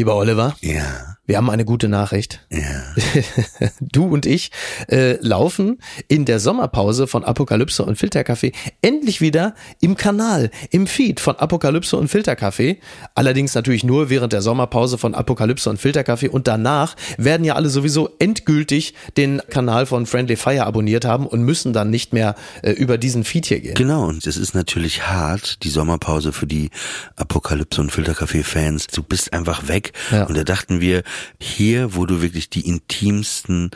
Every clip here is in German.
Lieber Oliver. Ja. Wir haben eine gute Nachricht. Ja. Du und ich äh, laufen in der Sommerpause von Apokalypse und Filterkaffee endlich wieder im Kanal, im Feed von Apokalypse und Filterkaffee. Allerdings natürlich nur während der Sommerpause von Apokalypse und Filterkaffee und danach werden ja alle sowieso endgültig den Kanal von Friendly Fire abonniert haben und müssen dann nicht mehr äh, über diesen Feed hier gehen. Genau, und es ist natürlich hart, die Sommerpause für die Apokalypse und Filterkaffee-Fans. Du bist einfach weg. Ja. Und da dachten wir, hier, wo du wirklich die intimsten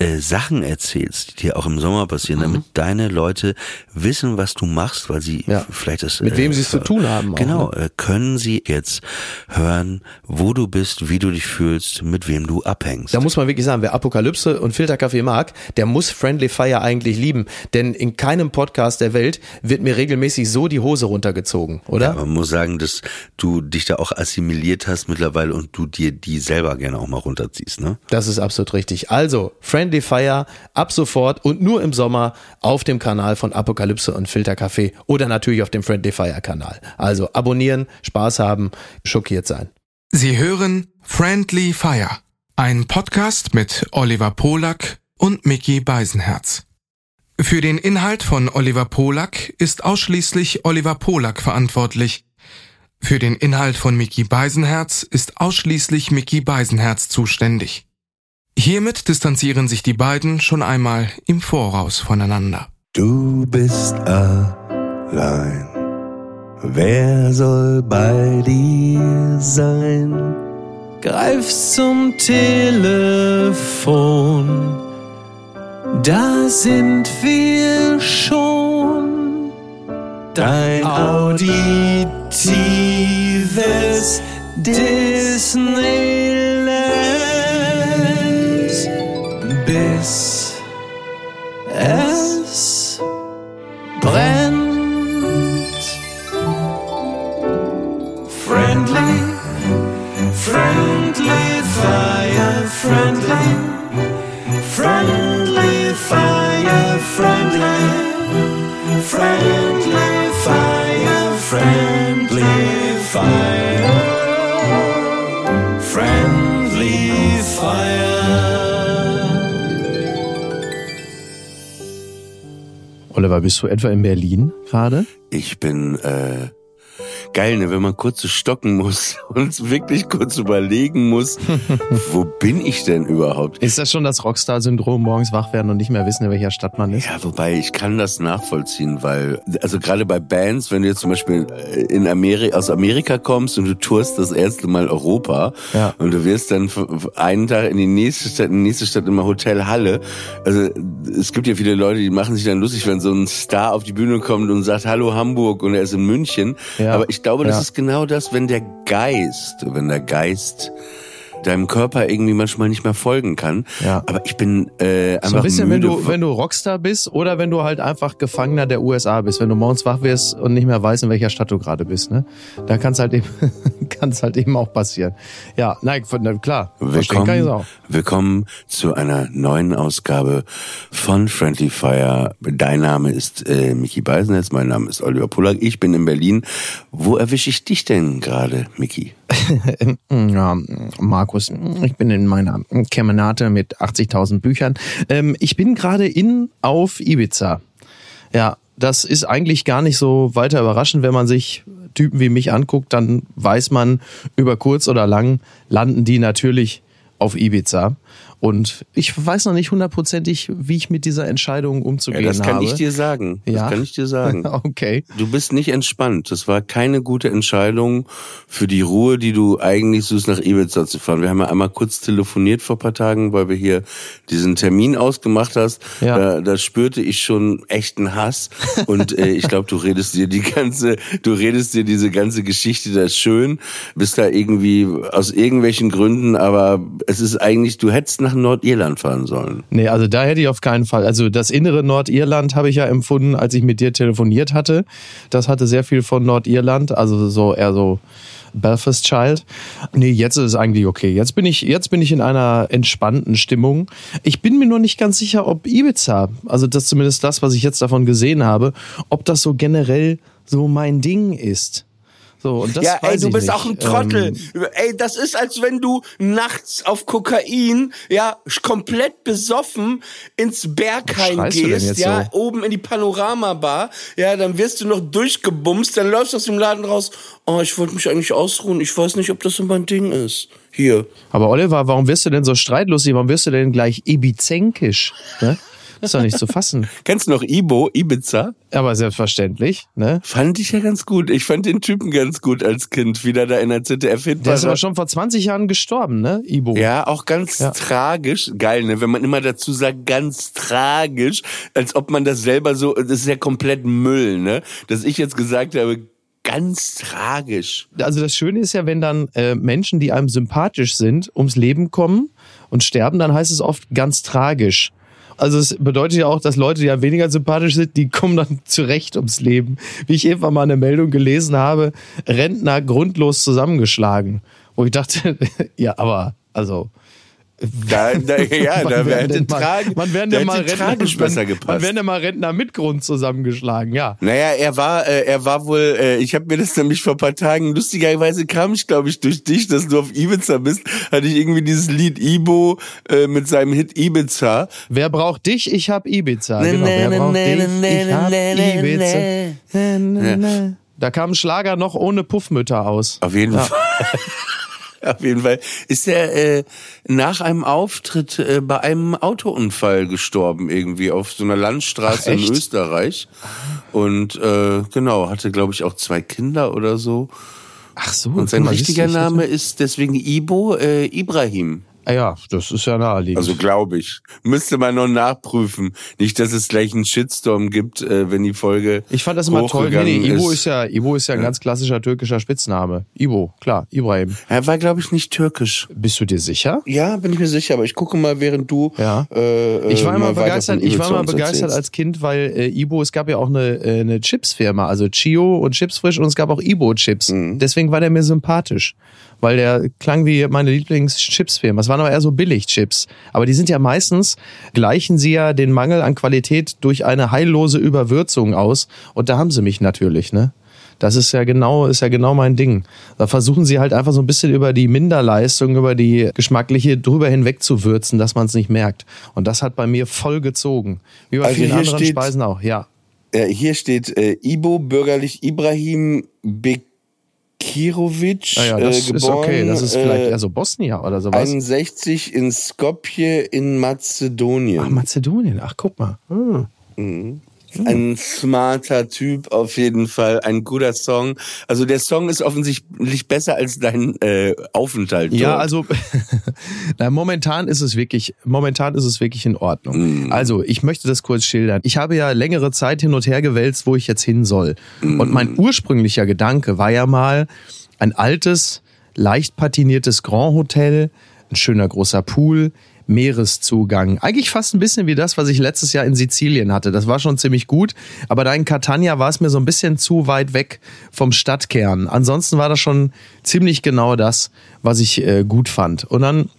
äh, Sachen erzählst, die dir auch im Sommer passieren, damit deine Leute wissen, was du machst, weil sie Mhm. Ja. vielleicht das Mit äh, wem sie es zu tun haben. Auch, Genau, ne? äh, können sie jetzt hören, wo du bist, wie du dich fühlst, mit wem du abhängst. Da muss man wirklich sagen, wer Apokalypse und Filterkaffee mag, der muss Friendly Fire eigentlich lieben. Denn in keinem Podcast der Welt wird mir regelmäßig so die Hose runtergezogen, oder? Ja, man muss sagen, dass du dich da auch assimiliert hast mittlerweile und du dir die selber gerne auch mal runterziehst, ne? Das ist absolut richtig. Also, Friendly Fire ab sofort und nur im Sommer auf dem Kanal von Apokalypse und Filterkaffee oder natürlich auf dem Friendly Fire Kanal. Also abonnieren, Spaß haben, schockiert sein. Sie hören Friendly Fire, ein Podcast mit Oliver Polak und Mickey Beisenherz. Für den Inhalt von Oliver Polak ist ausschließlich Oliver Polak verantwortlich. Für den Inhalt von Mickey Beisenherz ist ausschließlich Mickey Beisenherz zuständig. Hiermit distanzieren sich die beiden schon einmal im Voraus voneinander. Du bist allein. Wer soll bei dir sein? Greifst zum Telefon, da sind wir schon. Dein auditives Disneyland, bis Oliver, bist du etwa in Berlin gerade? Ich bin äh, geil, ne, wenn man kurz so stocken muss und wirklich kurz überlegen muss, wo bin ich denn überhaupt? Ist das schon das Rockstar-Syndrom, morgens wach werden und nicht mehr wissen, in welcher Stadt man ist? Ja, wobei ich kann das nachvollziehen, weil, also gerade bei Bands, wenn du jetzt zum Beispiel in Amerika, aus Amerika kommst und du tourst das erste Mal Europa Ja. und du wirst dann einen Tag in die nächste Stadt, in die nächste Stadt immer Hotel Halle. Also es gibt ja viele Leute, die machen sich dann lustig, wenn so ein Star auf die Bühne kommt und sagt Hallo Hamburg und er ist in München. Ja. Aber ich glaube, das Ja. ist genau das, wenn der Geist, wenn der Geist deinem Körper irgendwie manchmal nicht mehr folgen kann. Ja. Aber ich bin äh, einfach So ein bisschen, wenn müde du, von- wenn du Rockstar bist oder wenn du halt einfach Gefangener der USA bist, wenn du morgens wach wirst und nicht mehr weißt, in welcher Stadt du gerade bist, ne? Da kann es halt eben, kann's halt eben auch passieren. Ja, nein, na, klar. Kann Willkommen, willkommen zu einer neuen Ausgabe von Friendly Fire. Dein Name ist äh, Mickey Beisenherz, mein Name ist Oliver Pullack, ich bin in Berlin. Wo erwische ich dich denn gerade, Mickey? Ja, Markus, ich bin in meiner Kemenate mit 80.000 Büchern. Ähm, ich bin gerade in auf Ibiza. Ja, das ist eigentlich gar nicht so weiter überraschend, wenn man sich Typen wie mich anguckt, dann weiß man, über kurz oder lang landen die natürlich auf Ibiza. Und ich weiß noch nicht hundertprozentig, wie ich mit dieser Entscheidung umzugehen Ja, das kann habe. ich dir sagen. Das Ja. kann ich dir sagen. Okay. Du bist nicht entspannt. Das war keine gute Entscheidung für die Ruhe, die du eigentlich suchst, nach Ibiza zu fahren. Wir haben ja einmal kurz telefoniert vor ein paar Tagen, weil wir hier diesen Termin ausgemacht hast. Ja. Da, da spürte ich schon echten Hass. Und äh, ich glaube, du redest dir die ganze, du redest dir diese ganze Geschichte da schön, bist da irgendwie aus irgendwelchen Gründen, aber es ist eigentlich, du hättest nach Nordirland fahren sollen. Nee, also da hätte ich auf keinen Fall. Also das innere Nordirland habe ich ja empfunden, als ich mit dir telefoniert hatte. Das hatte sehr viel von Nordirland, also so eher so Belfast Child. Nee, jetzt ist es eigentlich okay. Jetzt bin ich, jetzt bin ich in einer entspannten Stimmung. Ich bin mir nur nicht ganz sicher, ob Ibiza, also das zumindest das, was ich jetzt davon gesehen habe, ob das so generell so mein Ding ist. So, und das ja, ey, du bist nicht. auch ein Trottel. Ähm, ey, das ist, als wenn du nachts auf Kokain, ja, komplett besoffen ins Berghain gehst, ja, so? oben in die Panoramabar, ja, dann wirst du noch durchgebumst, dann läufst du aus dem Laden raus, oh, ich wollte mich eigentlich ausruhen, ich weiß nicht, ob das so mein Ding ist. Hier. aber Oliver, warum wirst du denn so streitlustig? Warum wirst du denn gleich ibizenkisch? Ne? Das ist doch nicht zu fassen. Kennst du noch Ibo, Ibiza? Aber selbstverständlich, ne? Fand ich ja ganz gut. Ich fand den Typen ganz gut als Kind, wie der da in der ZDF Der ist aber schon vor 20 Jahren gestorben, ne? Ibo. Ja, auch ganz Ja. tragisch. Geil, ne? Wenn man immer dazu sagt, ganz tragisch, als ob man das selber so, das ist ja komplett Müll, ne? Dass ich jetzt gesagt habe, ganz tragisch. Also das Schöne ist ja, wenn dann äh, Menschen, die einem sympathisch sind, ums Leben kommen und sterben, dann heißt es oft ganz tragisch. Also es bedeutet ja auch, dass Leute, die einem weniger sympathisch sind, die kommen dann zurecht ums Leben. Wie ich irgendwann mal eine Meldung gelesen habe, Rentner grundlos zusammengeschlagen. Wo ich dachte, ja, aber also Da, da, ja, da werden tragisch, wann werden da denn mal Rentner, tragisch besser gepasst. werden denn mal Rentner mit Grund zusammengeschlagen? Ja. Naja, er war, äh, er war wohl, äh, ich habe mir das nämlich vor ein paar Tagen, lustigerweise kam ich, glaube ich, durch dich, dass du auf Ibiza bist, hatte ich irgendwie dieses Lied Ibo äh, mit seinem Hit Ibiza. Wer braucht dich? Ich hab Ibiza. Genau, wer braucht dich? Ich hab Ibiza. Da kam ein Schlager noch ohne Puffmütter aus. Auf jeden Fall. Auf jeden Fall ist er äh, nach einem Auftritt äh, bei einem Autounfall gestorben irgendwie auf so einer Landstraße Ach, in? Österreich und äh, genau hatte glaube ich auch zwei Kinder oder so Ach so. und sein richtiger Name ist deswegen Ibo äh, Ibrahim. Ah ja, das ist ja naheliegend. Also glaube ich. Müsste man noch nachprüfen. Nicht, dass es gleich einen Shitstorm gibt, äh, wenn die Folge. ich fand das immer toll. Nee, nee, Ibo ist. ist ja, Ibo ist ja ein ganz klassischer türkischer Spitzname. Ibo, klar, Ibrahim. Er war, glaube ich, nicht türkisch. Bist du dir sicher? Ja, bin ich mir sicher, aber ich gucke mal, während du. Ja. Äh, Ich war äh, immer begeistert, ich war immer begeistert als Kind, weil äh, Ibo, es gab ja auch eine, äh, eine Chipsfirma, also Chio und Chipsfrisch und es gab auch Ibo Chips. Mhm. Deswegen war der mir sympathisch, weil der klang wie meine Lieblings-Chipsfirma. Es waren aber eher so Billig-Chips. Aber die sind ja meistens, gleichen sie ja den Mangel an Qualität durch eine heillose Überwürzung aus. Und da haben sie mich natürlich, ne? Das ist ja genau, ist ja genau mein Ding. Da versuchen sie halt einfach so ein bisschen über die Minderleistung, über die geschmackliche drüber hinweg zu würzen, dass man es nicht merkt. Und das hat bei mir voll gezogen. Wie bei Also vielen anderen Speisen auch, ja. Ja, hier steht äh, Ibo, bürgerlich Ibrahim Bekirovic, Ah ja, das äh, geboren, ist okay. Das ist vielleicht äh, eher so Bosnien oder sowas. 61 in Skopje in Mazedonien. Ach, Mazedonien. Ach, guck mal. Hm. Ein smarter Typ auf jeden Fall, ein guter Song. Also der Song ist offensichtlich besser als dein äh, Aufenthalt. Ja, dort. also na, momentan ist es wirklich, momentan ist es wirklich in Ordnung. Also ich möchte das kurz schildern. Ich habe ja längere Zeit hin und her gewälzt, wo ich jetzt hin soll. Und mein ursprünglicher Gedanke war ja mal ein altes, leicht patiniertes Grand Hotel, ein schöner großer Pool. Meereszugang. Eigentlich fast ein bisschen wie das, was ich letztes Jahr in Sizilien hatte. Das war schon ziemlich gut, aber da in Catania war es mir so ein bisschen zu weit weg vom Stadtkern. Ansonsten war das schon ziemlich genau das, was ich äh, gut fand. Und dann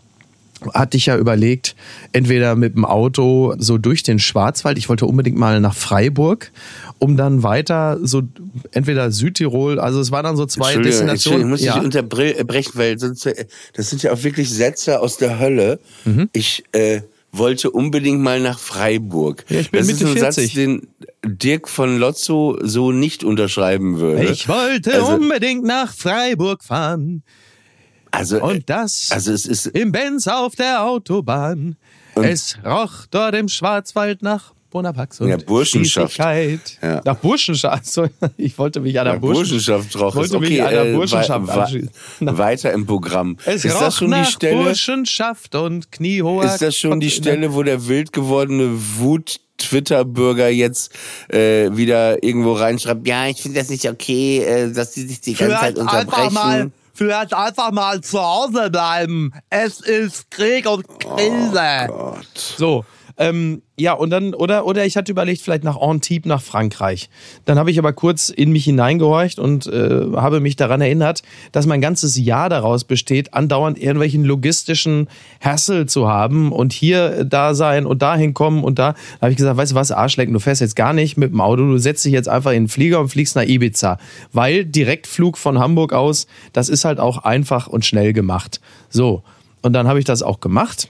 hatte ich ja überlegt, entweder mit dem Auto so durch den Schwarzwald, ich wollte unbedingt mal nach Freiburg, um dann weiter so entweder Südtirol, also es waren dann so zwei Entschuldigung, Destinationen. Entschuldigung, muss ja. ich unterbrechen, weil sonst, äh, das sind ja auch wirklich Sätze aus der Hölle. Mhm. Ich äh, wollte unbedingt mal nach Freiburg. Ja, ich bin das Mitte ist ein 40. Satz, den Dirk von Lotzo so nicht unterschreiben würde. ich wollte Also- unbedingt nach Freiburg fahren also, äh, und das also es ist im Benz auf der Autobahn. es roch dort im Schwarzwald nach Bonapax und Ja, Burschenschaft. Ja. Nach Burschenschaft. Ich wollte mich an der Ja, Burschen- Burschenschaft drauf. wollte ist mich okay, einer äh, Burschenschaft wei- anschließen. Weiter im Programm. Es ist roch das schon nach die Stelle? Burschenschaft und kniehoher... Ist das schon die Stelle, wo der wild gewordene Wut Twitter-Bürger jetzt äh, wieder irgendwo reinschreibt, ja, ich finde das nicht okay, äh, dass die sich die ganze Zeit Vielleicht einfach unterbrechen. mal, vielleicht einfach mal zu Hause bleiben. Es ist Krieg und Krise. Oh Gott. so, Ähm, ja, und dann, oder, oder ich hatte überlegt, vielleicht nach Antibes, nach Frankreich. Dann habe ich aber kurz in mich hineingehorcht und äh, habe mich daran erinnert, dass mein ganzes Jahr daraus besteht, andauernd irgendwelchen logistischen Hassel zu haben und hier da sein und dahin kommen und da. Da habe ich gesagt, weißt du was, Arschlecken, du fährst jetzt gar nicht mit dem Auto, du setzt dich jetzt einfach in den Flieger und fliegst nach Ibiza. Weil Direktflug von Hamburg aus, das ist halt auch einfach und schnell gemacht. So. Und dann habe ich das auch gemacht.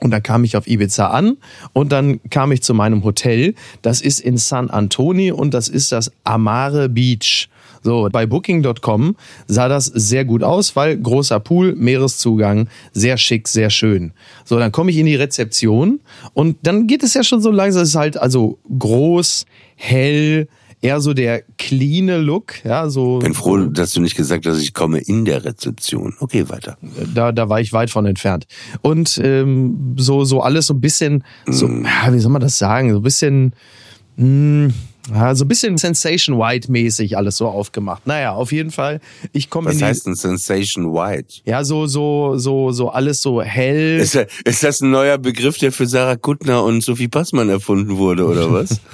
Und dann kam ich auf Ibiza an und dann kam ich zu meinem Hotel. Das ist in San Antonio und das ist das Amare Beach. So, bei Booking.com sah das sehr gut aus, weil großer Pool, Meereszugang, sehr schick, sehr schön. So, dann komme ich in die Rezeption und dann geht es ja schon so langsam, es ist halt also groß, hell, eher so der cleane Look, ja, so. Bin froh, dass du nicht gesagt hast, ich komme in der Rezeption. Okay, weiter. Da, da war ich weit von entfernt. Und ähm, so, so alles so ein bisschen, so, Mm. ja, wie soll man das sagen, so ein bisschen, mh, ja, so ein bisschen Sensation White mäßig alles so aufgemacht. Naja, auf jeden Fall, ich komme in Was heißt ein Sensation White? ja, so, so, so, so alles so hell. Ist, da- ist das ein neuer Begriff, der für Sarah Kuttner und Sophie Passmann erfunden wurde, oder was?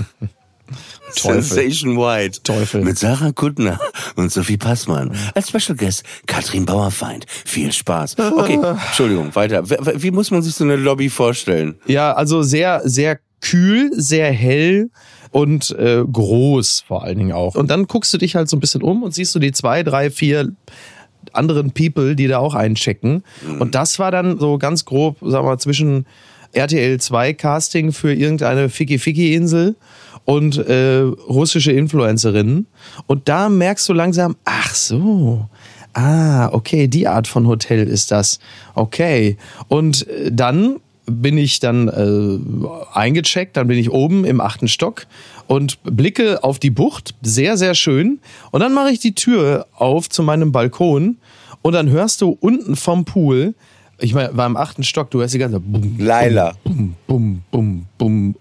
Teufel. Sensation White. Teufel. Mit Sarah Kuttner und Sophie Passmann. Als Special Guest Katrin Bauerfeind. Viel Spaß. Okay, Entschuldigung, weiter. Wie muss man sich so eine Lobby vorstellen? Ja, also sehr, sehr kühl, sehr hell und äh, groß vor allen Dingen auch. Und dann guckst du dich halt so ein bisschen um und siehst du die zwei, drei, vier anderen People, die da auch einchecken. Und das war dann so ganz grob, sagen wir mal, zwischen RTL 2 Casting für irgendeine Ficky-Ficky-Insel und äh, russische Influencerinnen. Und da merkst du langsam, ach so, ah, okay, die Art von Hotel ist das. Okay. Und äh, dann bin ich dann äh, eingecheckt, dann bin ich oben im achten Stock und blicke auf die Bucht, sehr, sehr schön. Und dann mache ich die Tür auf zu meinem Balkon und dann hörst du unten vom Pool, ich meine, war im achten Stock, du hörst die ganze Bum, Laila. bum, bum, bum, bum,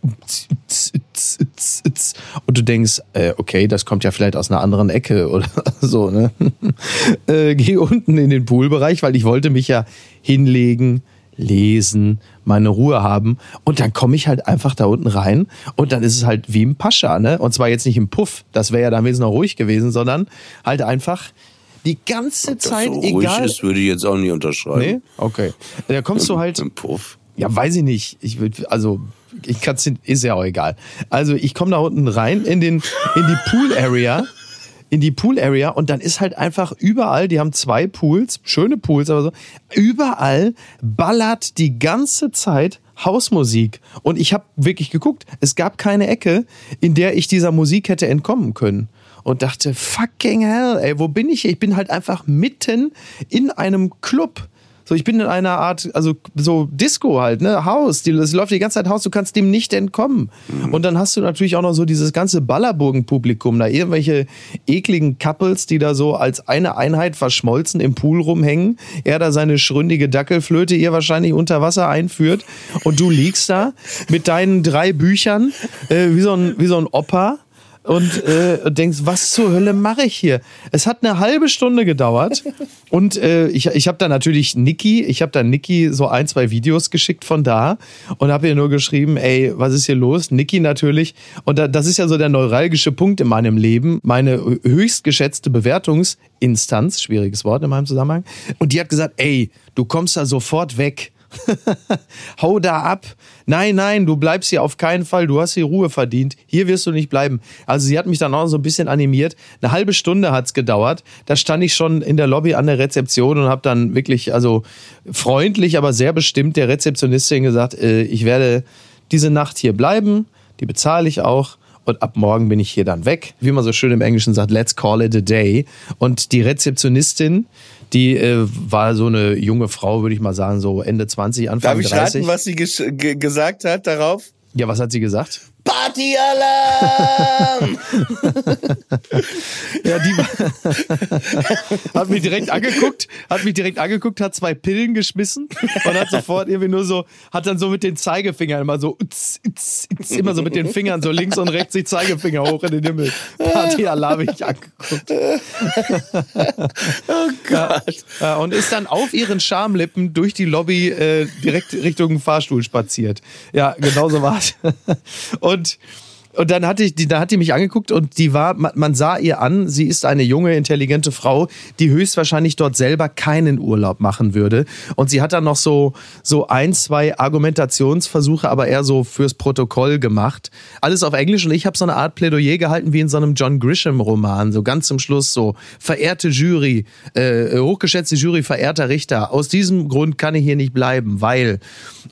tz, tz, tz, tz, tz. und du denkst, äh, okay, das kommt ja vielleicht aus einer anderen Ecke oder so, ne? äh, geh unten in den Poolbereich, weil ich wollte mich ja hinlegen, lesen, meine Ruhe haben und dann komme ich halt einfach da unten rein und dann ist es halt wie im Pascha, ne? Und zwar jetzt nicht im Puff, das wäre ja dann wenigstens noch ruhig gewesen, sondern halt einfach die ganze Das Zeit so ruhig egal. ist, würde ich jetzt auch nicht unterschreiben. Nee? Okay. Da kommst du halt Im Puff. ja, weiß ich nicht. Ich würd, also ich kann's ist ja auch egal. Also ich komme da unten rein in den in die Pool Area, in die Pool Area und dann ist halt einfach überall, die haben zwei Pools, schöne Pools, aber so überall ballert die ganze Zeit Hausmusik und ich habe wirklich geguckt, es gab keine Ecke, in der ich dieser Musik hätte entkommen können und dachte, fucking hell, ey, wo bin ich hier? Ich bin halt einfach mitten in einem Club. So, ich bin in einer Art, also so Disco halt, ne, Haus, die, das läuft die ganze Zeit Haus, du kannst dem nicht entkommen. Und dann hast du natürlich auch noch so dieses ganze Ballerburgen-Publikum, da irgendwelche ekligen Couples, die da so als eine Einheit verschmolzen im Pool rumhängen, er da seine schründige Dackelflöte ihr wahrscheinlich unter Wasser einführt und du liegst da mit deinen drei Büchern, äh, wie so ein, wie so ein Opa und äh, denkst, was zur Hölle mache ich hier? Es hat eine halbe Stunde gedauert und äh, ich, ich habe da natürlich Niki, ich habe da Niki so ein, zwei Videos geschickt von da und habe ihr nur geschrieben, ey, was ist hier los? Niki natürlich und da, das ist ja so der neuralgische Punkt in meinem Leben, meine höchst geschätzte Bewertungsinstanz, schwieriges Wort in meinem Zusammenhang und die hat gesagt, ey, du kommst da sofort weg. Hau da ab. Nein, nein, du bleibst hier auf keinen Fall. Du hast hier Ruhe verdient. Hier wirst du nicht bleiben. Also sie hat mich dann auch so ein bisschen animiert. Eine halbe Stunde hat's gedauert. Da stand ich schon in der Lobby an der Rezeption und habe dann wirklich, also freundlich, aber sehr bestimmt der Rezeptionistin gesagt, äh, ich werde diese Nacht hier bleiben. Die bezahle ich auch. Und ab morgen bin ich hier dann weg. Wie man so schön im Englischen sagt, let's call it a day. Und die Rezeptionistin, die äh, war so eine junge Frau, würde ich mal sagen, so Ende 20, Anfang Darf ich 30. raten, was sie ge gesagt hat darauf? Ja, was hat sie gesagt? Partyalarm! Ja, die hat mich direkt angeguckt, hat mich direkt angeguckt, hat zwei Pillen geschmissen und hat sofort irgendwie nur so, hat dann so mit den Zeigefingern immer so, utz, utz, utz, immer so mit den Fingern so links und rechts die Zeigefinger hoch in den Himmel. Partyalarm ich angeguckt. Oh Gott. Ja, und ist dann auf ihren Schamlippen durch die Lobby äh, direkt Richtung Fahrstuhl spaziert. Ja, genau so war's. Und and und dann hatte die, da hat die mich angeguckt und die war, man, sah ihr an, sie ist eine junge, intelligente Frau, die höchstwahrscheinlich dort selber keinen Urlaub machen würde. Und sie hat dann noch so, so ein, zwei Argumentationsversuche, aber eher so fürs Protokoll gemacht. Alles auf Englisch und ich habe so eine Art Plädoyer gehalten wie in so einem John Grisham-Roman, so ganz zum Schluss so, verehrte Jury, äh, hochgeschätzte Jury, verehrter Richter, aus diesem Grund kann ich hier nicht bleiben, weil.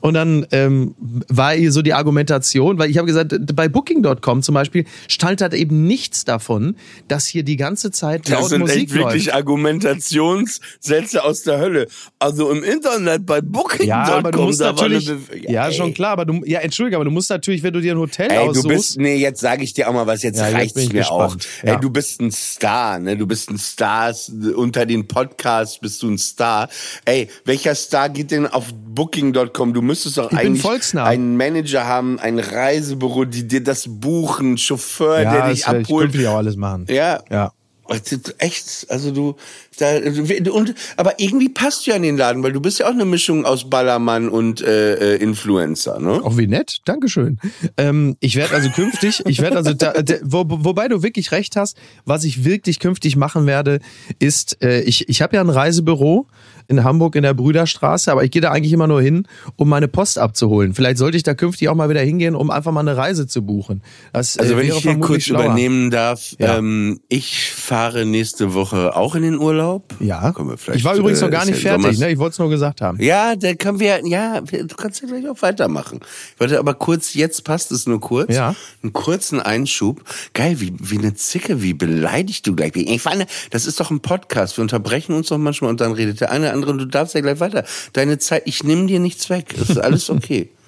Und dann ähm, war ihr so die Argumentation, weil ich habe gesagt, bei Booking.com zum Beispiel halt eben nichts davon, dass hier die ganze Zeit laut Das sind Musik echt wirklich läuft. Argumentationssätze aus der Hölle. Also im Internet bei Booking.com, Ja, aber du musst natürlich, ja, ey. schon klar, aber du, ja, entschuldige, aber du musst natürlich, wenn du dir ein Hotel Ey, du aussuchst, bist, nee, jetzt sage ich dir auch mal was, jetzt Ja, reicht's mir auch. gespannt. Ja. Ey, du bist ein Star, ne? Du bist ein Star, unter den Podcasts bist du ein Star. Ey, welcher Star geht denn auf Booking.com? Du müsstest doch Ich eigentlich einen Manager haben, ein Reisebüro, die dir das buchen, Chauffeur, ja, der das dich werde ich abholt. künftig auch alles machen. Ja. Ja. Das ist Echt, also du, da, und, aber irgendwie passt du ja in den Laden, weil du bist ja auch eine Mischung aus Ballermann und äh, äh, Influencer, ne? Auch wie nett, Dankeschön. Ähm, ich werde also künftig, ich werde also, da, da, wo, wobei du wirklich recht hast, was ich wirklich künftig machen werde, ist, äh, ich, ich habe ja ein Reisebüro in Hamburg in der Brüderstraße, aber ich gehe da eigentlich immer nur hin, um meine Post abzuholen. Vielleicht sollte ich da künftig auch mal wieder hingehen, um einfach mal eine Reise zu buchen. Das, Also äh, wenn wäre ich hier kurz schlauer. übernehmen darf, Ja. ähm, ich fahre nächste Woche auch in den Urlaub. Ja, Kommen wir vielleicht, ich war übrigens noch gar nicht fertig, Sommers- ne? ich wollte es nur gesagt haben. Ja, da können wir, ja, du kannst ja gleich auch weitermachen. Ich wollte aber kurz, jetzt passt es nur kurz. Ja. Einen kurzen Einschub. Geil, wie, wie eine Zicke, wie beleidigt du gleich. Ich fand, das ist doch ein Podcast. Wir unterbrechen uns doch manchmal und dann redet der eine oder andere und du darfst ja gleich weiter. Deine Zeit, ich nehme dir nichts weg. Das ist alles okay.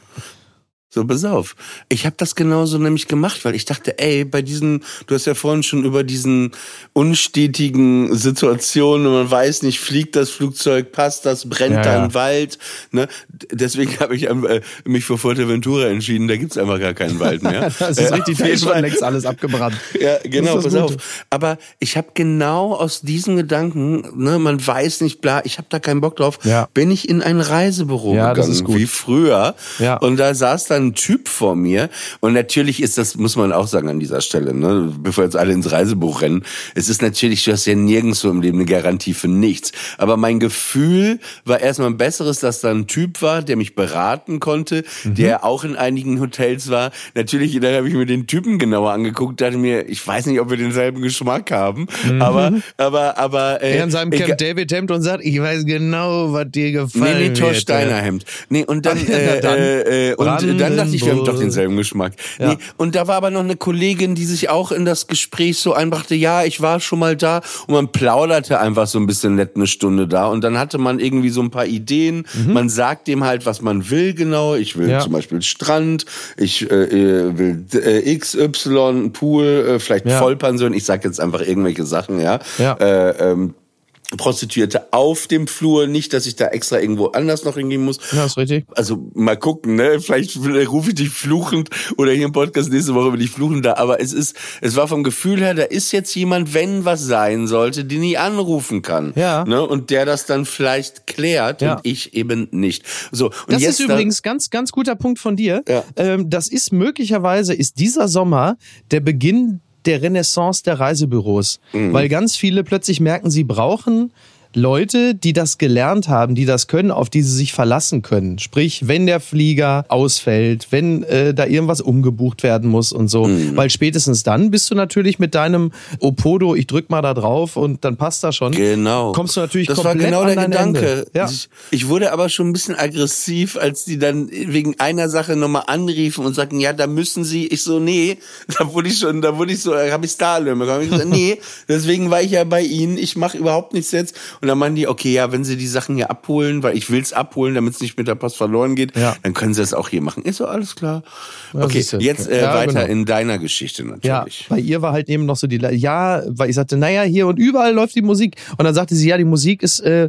So, pass auf. Ich habe das genauso nämlich gemacht, weil ich dachte, ey, bei diesen, du hast ja vorhin schon über diesen unstetigen Situationen man weiß nicht, fliegt das Flugzeug, passt das, brennt Ja, da ja. ein Wald. Ne? Deswegen habe ich äh, mich für Fuerteventura entschieden, da gibt's einfach gar keinen Wald mehr. Das ist Äh, richtig, da ist schon Fall. längst alles abgebrannt. Ja, genau, Das pass das auf. Gute. Aber ich habe genau aus diesem Gedanken, ne, man weiß nicht, bla, ich habe da keinen Bock drauf, Ja. bin ich in ein Reisebüro Ja, das gegangen, ist gut. wie früher. Ja. Und da saß dann ein Typ vor mir. Und natürlich ist das, muss man auch sagen an dieser Stelle, ne, bevor jetzt alle ins Reisebüro rennen, es ist natürlich, du hast ja nirgendwo im Leben eine Garantie für nichts. Aber mein Gefühl war erstmal ein besseres, dass da ein Typ war, der mich beraten konnte, Mhm. der auch in einigen Hotels war. Natürlich, dann habe ich mir den Typen genauer angeguckt, dachte mir, ich weiß nicht, ob wir denselben Geschmack haben, aber, aber, aber, äh, Mhm. Er in seinem Camp David Hemd und sagt, ich weiß genau, was dir gefallen Nee, nee, Thor wird. Steiner Hemd. Nee, und dann, Ach, ja, äh, dann äh, äh, und äh, dann dachte ich, wir haben doch denselben Geschmack. Ja. Nee, und da war aber noch eine Kollegin, die sich auch in das Gespräch so einbrachte, ja, ich war schon mal da und man plauderte einfach so ein bisschen nett eine Stunde da und dann hatte man irgendwie so ein paar Ideen. Man sagt dem halt, was man will genau. Ich will Mhm. Ja. zum Beispiel Strand, ich äh, äh, will äh, XY, Pool, äh, vielleicht Ja. Vollpension. Ich sag jetzt einfach irgendwelche Sachen, ja. Ja. Äh, ähm, Prostituierte auf dem Flur, nicht, dass ich da extra irgendwo anders noch hingehen muss. Ja, ist richtig. Also mal gucken, ne? Vielleicht rufe ich dich fluchend oder hier im Podcast nächste Woche bin ich fluchend da. Aber es ist, es war vom Gefühl her, da ist jetzt jemand, wenn was sein sollte, den ich anrufen kann. Ja. Ne? Und der das dann vielleicht klärt Ja. und ich eben nicht. So. Und Das jetzt ist übrigens ganz, ganz guter Punkt von dir. Ja. Ähm, das ist möglicherweise, ist dieser Sommer der Beginn der Renaissance der Reisebüros. Mhm. Weil ganz viele plötzlich merken, sie brauchen Leute, die das gelernt haben, die das können, auf die sie sich verlassen können. Sprich, wenn der Flieger ausfällt, wenn äh, da irgendwas umgebucht werden muss und so. Mhm. Weil spätestens dann bist du natürlich mit deinem Opodo, ich drück mal da drauf und dann passt das schon. Genau. Kommst du natürlich das komplett war genau an der Gedanke. Ja. Ich, ich wurde aber schon ein bisschen aggressiv, als die dann wegen einer Sache nochmal anriefen und sagten, ja, da müssen sie. Ich so, nee, da wurde ich schon, da wurde ich so, habe ich. Ich so, nee, deswegen war ich ja bei ihnen. Ich mache überhaupt nichts jetzt. Und dann meinen die, okay, ja, wenn sie die Sachen hier abholen, weil ich will's abholen, damit es nicht mit der Post verloren geht, Ja. dann können sie das auch hier machen. Ist so, alles klar. Ja, Okay, siehste. jetzt äh, Ja, weiter genau. in deiner Geschichte Ja, natürlich. bei ihr war halt eben noch so die, ja, weil ich sagte, naja, hier und überall läuft die Musik. Und dann sagte sie, ja, die Musik ist, äh,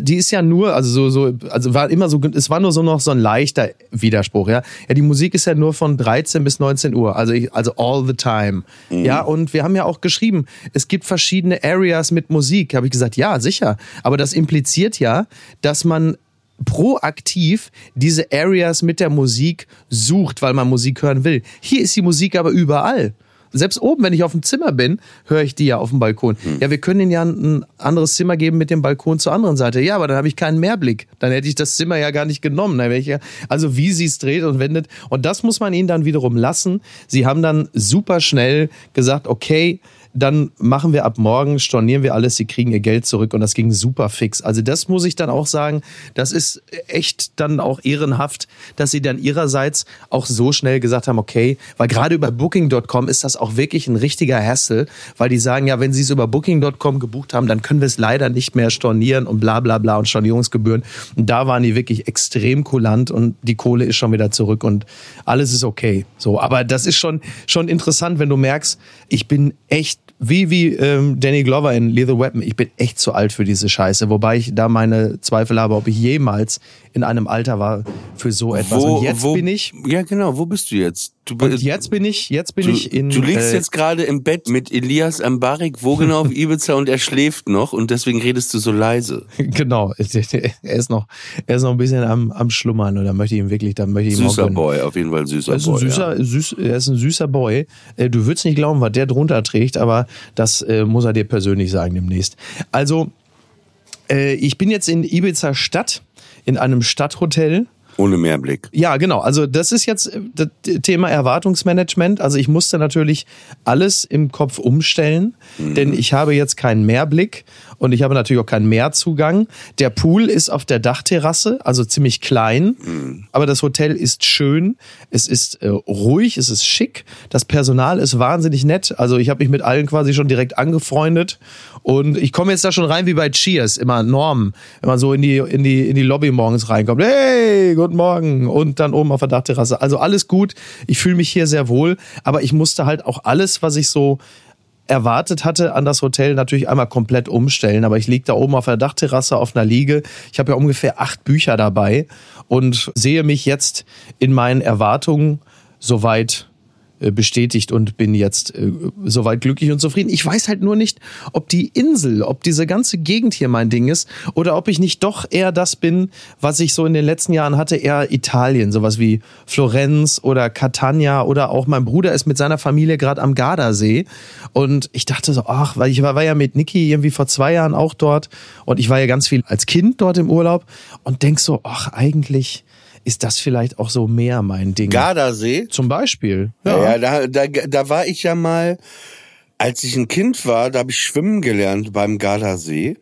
die ist ja nur, also so, so, also war immer so, es war nur so noch so ein leichter Widerspruch, ja. Ja, die Musik ist ja nur von 13 bis 19 Uhr, also ich, also all the time. Ja, und wir haben ja auch geschrieben, es gibt verschiedene Areas mit Musik. Habe ich gesagt, ja, sicher. Aber das impliziert ja, dass man proaktiv diese Areas mit der Musik sucht, weil man Musik hören will. Hier ist die Musik aber überall. Selbst oben, wenn ich auf dem Zimmer bin, höre ich die ja auf dem Balkon. Ja, wir können ihnen ja ein anderes Zimmer geben mit dem Balkon zur anderen Seite. Ja, aber dann habe ich keinen Mehrblick. Dann hätte ich das Zimmer ja gar nicht genommen. Ja, also wie sie es dreht und wendet. Und das muss man ihnen dann wiederum lassen. Sie haben dann super schnell gesagt, okay, dann machen wir ab morgen, stornieren wir alles, sie kriegen ihr Geld zurück und das ging super fix. Also das muss ich dann auch sagen, das ist echt dann auch ehrenhaft, dass sie dann ihrerseits auch so schnell gesagt haben, okay, weil gerade über Booking.com ist das auch wirklich ein richtiger Hassel, weil die sagen, ja, wenn sie es über Booking.com gebucht haben, dann können wir es leider nicht mehr stornieren und bla bla bla und Stornierungsgebühren. Und da waren die wirklich extrem kulant und die Kohle ist schon wieder zurück und alles ist okay. So, aber das ist schon, schon interessant, wenn du merkst, ich bin echt wie wie ähm, Danny Glover in Lethal Weapon, ich bin echt zu alt für diese Scheiße, wobei ich da meine Zweifel habe, ob ich jemals in einem Alter war für so etwas. und jetzt bin ich Ja, genau, wo bist du jetzt? Du, und jetzt bin ich jetzt bin du, ich in du liegst äh, jetzt gerade im Bett mit Elias Ambarik, wo genau auf Ibiza und er schläft noch und deswegen redest du so leise. genau, er ist noch er ist noch ein bisschen am am schlummern und da möchte ich ihm wirklich, da möchte ich ihm Süßer. Boy, auf jeden Fall süßer Er ist ein Boy. süßer, süß, er ist ein süßer Boy. Äh, Du würdest nicht glauben, was der drunter trägt, aber das äh, muss er dir persönlich sagen demnächst. Also, äh, ich bin jetzt in Ibiza Stadt, in einem Stadthotel. Ohne Mehrblick. Ja, genau. Also das ist jetzt äh, das Thema Erwartungsmanagement. Also ich musste natürlich alles im Kopf umstellen, denn ich habe jetzt keinen Mehrblick und ich habe natürlich auch keinen Mehrzugang. Der Pool ist auf der Dachterrasse, also ziemlich klein, aber das Hotel ist schön, es ist äh, ruhig, es ist schick, das Personal ist wahnsinnig nett. Also ich habe mich mit allen quasi schon direkt angefreundet und ich komme jetzt da schon rein wie bei Cheers, immer Norm, man so in die in die in die Lobby morgens reinkommt. Hey, guten Morgen und dann oben auf der Dachterrasse. Also alles gut. Ich fühle mich hier sehr wohl, aber ich musste halt auch alles, was ich so erwartet hatte an das Hotel natürlich einmal komplett umstellen. Aber ich liege da oben auf der Dachterrasse auf einer Liege. Ich habe ja ungefähr acht Bücher dabei und sehe mich jetzt in meinen Erwartungen soweit bestätigt und bin jetzt äh, soweit glücklich und zufrieden. Ich weiß halt nur nicht, ob die Insel, ob diese ganze Gegend hier mein Ding ist oder ob ich nicht doch eher das bin, was ich so in den letzten Jahren hatte, eher Italien, sowas wie Florenz oder Catania oder auch mein Bruder ist mit seiner Familie gerade am Gardasee und ich dachte so, ach, weil ich war, war ja mit Niki irgendwie vor zwei Jahren auch dort und ich war ja ganz viel als Kind dort im Urlaub und denk so, ach, eigentlich ist das vielleicht auch so mehr mein Ding. Gardasee. Zum Beispiel. Ja, ja da, da, da war ich ja mal, als ich ein Kind war, da habe ich schwimmen gelernt beim Gardasee.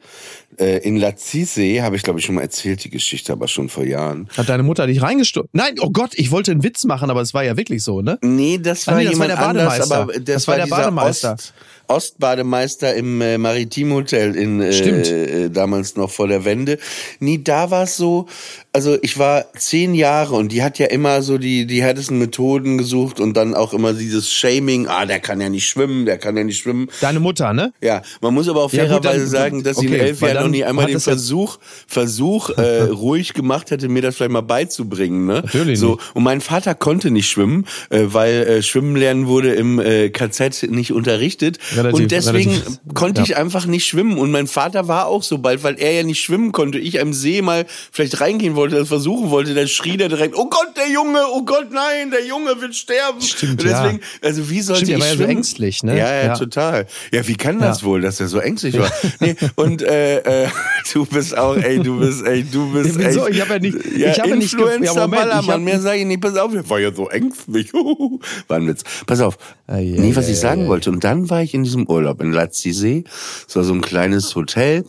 Äh, in Lazisee habe ich, glaube ich, schon mal erzählt, die Geschichte, aber schon vor Jahren. Hat deine Mutter dich reingestürzt? Nein, oh Gott, ich wollte einen Witz machen, aber es war ja wirklich so, ne? Nee, das Ah, war nee, das war jemand der anders, Bademeister. aber das, Das war, war der Bademeister. Ost, Ostbademeister im äh, Maritimhotel in äh, Stimmt. äh, damals noch vor der Wende. Nee, da war es so, also ich war zehn Jahre und die hat ja immer so die, die härtesten Methoden gesucht und dann auch immer dieses Shaming, ah, der kann ja nicht schwimmen, der kann ja nicht schwimmen. Deine Mutter, ne? Ja, man muss aber auch Ja, gut, fairerweise dann- sagen, dass sie in okay, elf Jahren noch nie einmal den Versuch, Versuch äh, ruhig gemacht hätte, mir das vielleicht mal beizubringen. Ne? Natürlich so nicht. Und mein Vater konnte nicht schwimmen, äh, weil äh, Schwimmen lernen wurde im äh, KZ nicht unterrichtet. Relativ- und deswegen relativ- konnte ja. ich einfach nicht schwimmen. Und mein Vater war auch so bald, weil er ja nicht schwimmen konnte. Ich am See mal vielleicht reingehen wollte, das versuchen wollte, dann schrie der direkt, oh Gott, der Junge, oh Gott, nein, der Junge wird sterben. Stimmt, und deswegen, ja. also wie sollte Stimmt, er ich war ja so schwimmen? ängstlich, ne? Ja, ja, Ja. total. Ja, wie kann das wohl, dass er so ängstlich war? Nee, und äh, äh, du bist auch, ey, du bist, ey, du bist Wieso? echt. Ich hab ja nicht- ja, ich hab ja nicht ja, Moment, ich Ballermann, hab- mehr sage ich nicht, pass auf, er war ja so ängstlich. war ein Witz. Pass auf. Ah, ja, nee, was ich sagen wollte. Und dann war ich in diesem Urlaub in Lazisee. Es war so ein kleines Hotel.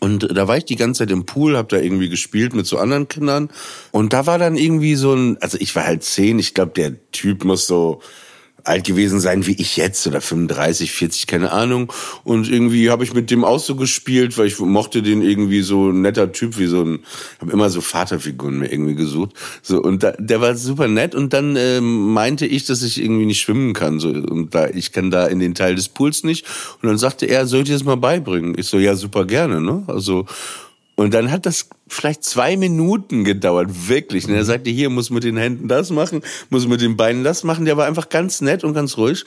Und da war ich die ganze Zeit im Pool, hab da irgendwie gespielt mit so anderen Kindern. Und da war dann irgendwie so ein, also ich war halt zehn, ich glaube, der Typ muss so alt gewesen sein wie ich jetzt oder 35, 40, keine Ahnung. Und irgendwie habe ich mit dem auch so gespielt, weil ich mochte den irgendwie so ein netter Typ, wie so ein, habe immer so Vaterfiguren mir irgendwie gesucht. So und da, der war super nett und dann ähm, meinte ich, dass ich irgendwie nicht schwimmen kann. So und da ich kann da in den Teil des Pools nicht. Und dann sagte er, soll ich das mal beibringen? Ich so, ja super gerne, ne? Also und dann hat das vielleicht zwei Minuten gedauert, wirklich. Und er sagte, hier muss mit den Händen das machen, muss mit den Beinen das machen. Der war einfach ganz nett und ganz ruhig.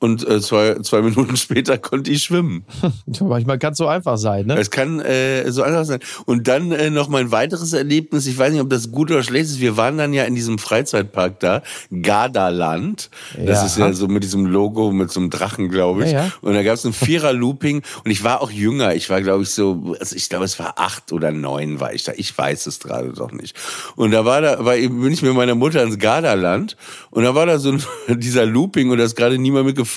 Und äh, zwei, zwei Minuten später konnte ich schwimmen. Manchmal kann es so einfach sein, ne? Es kann äh, so einfach sein. Und dann äh, noch mein weiteres Erlebnis, ich weiß nicht, ob das gut oder schlecht ist, wir waren dann ja in diesem Freizeitpark da, Gardaland. Das Ja. ist ja so mit diesem Logo, mit so einem Drachen, glaube ich. Ja, ja. Und da gab es ein Vierer-Looping und ich war auch jünger. Ich war, glaube ich, so, also ich glaube, es war acht oder neun war ich da. Ich weiß es gerade doch nicht. Und da war da, war eben, bin ich mit meiner Mutter ins Gardaland und da war da so ein, dieser Looping und da ist gerade niemand mitgefahren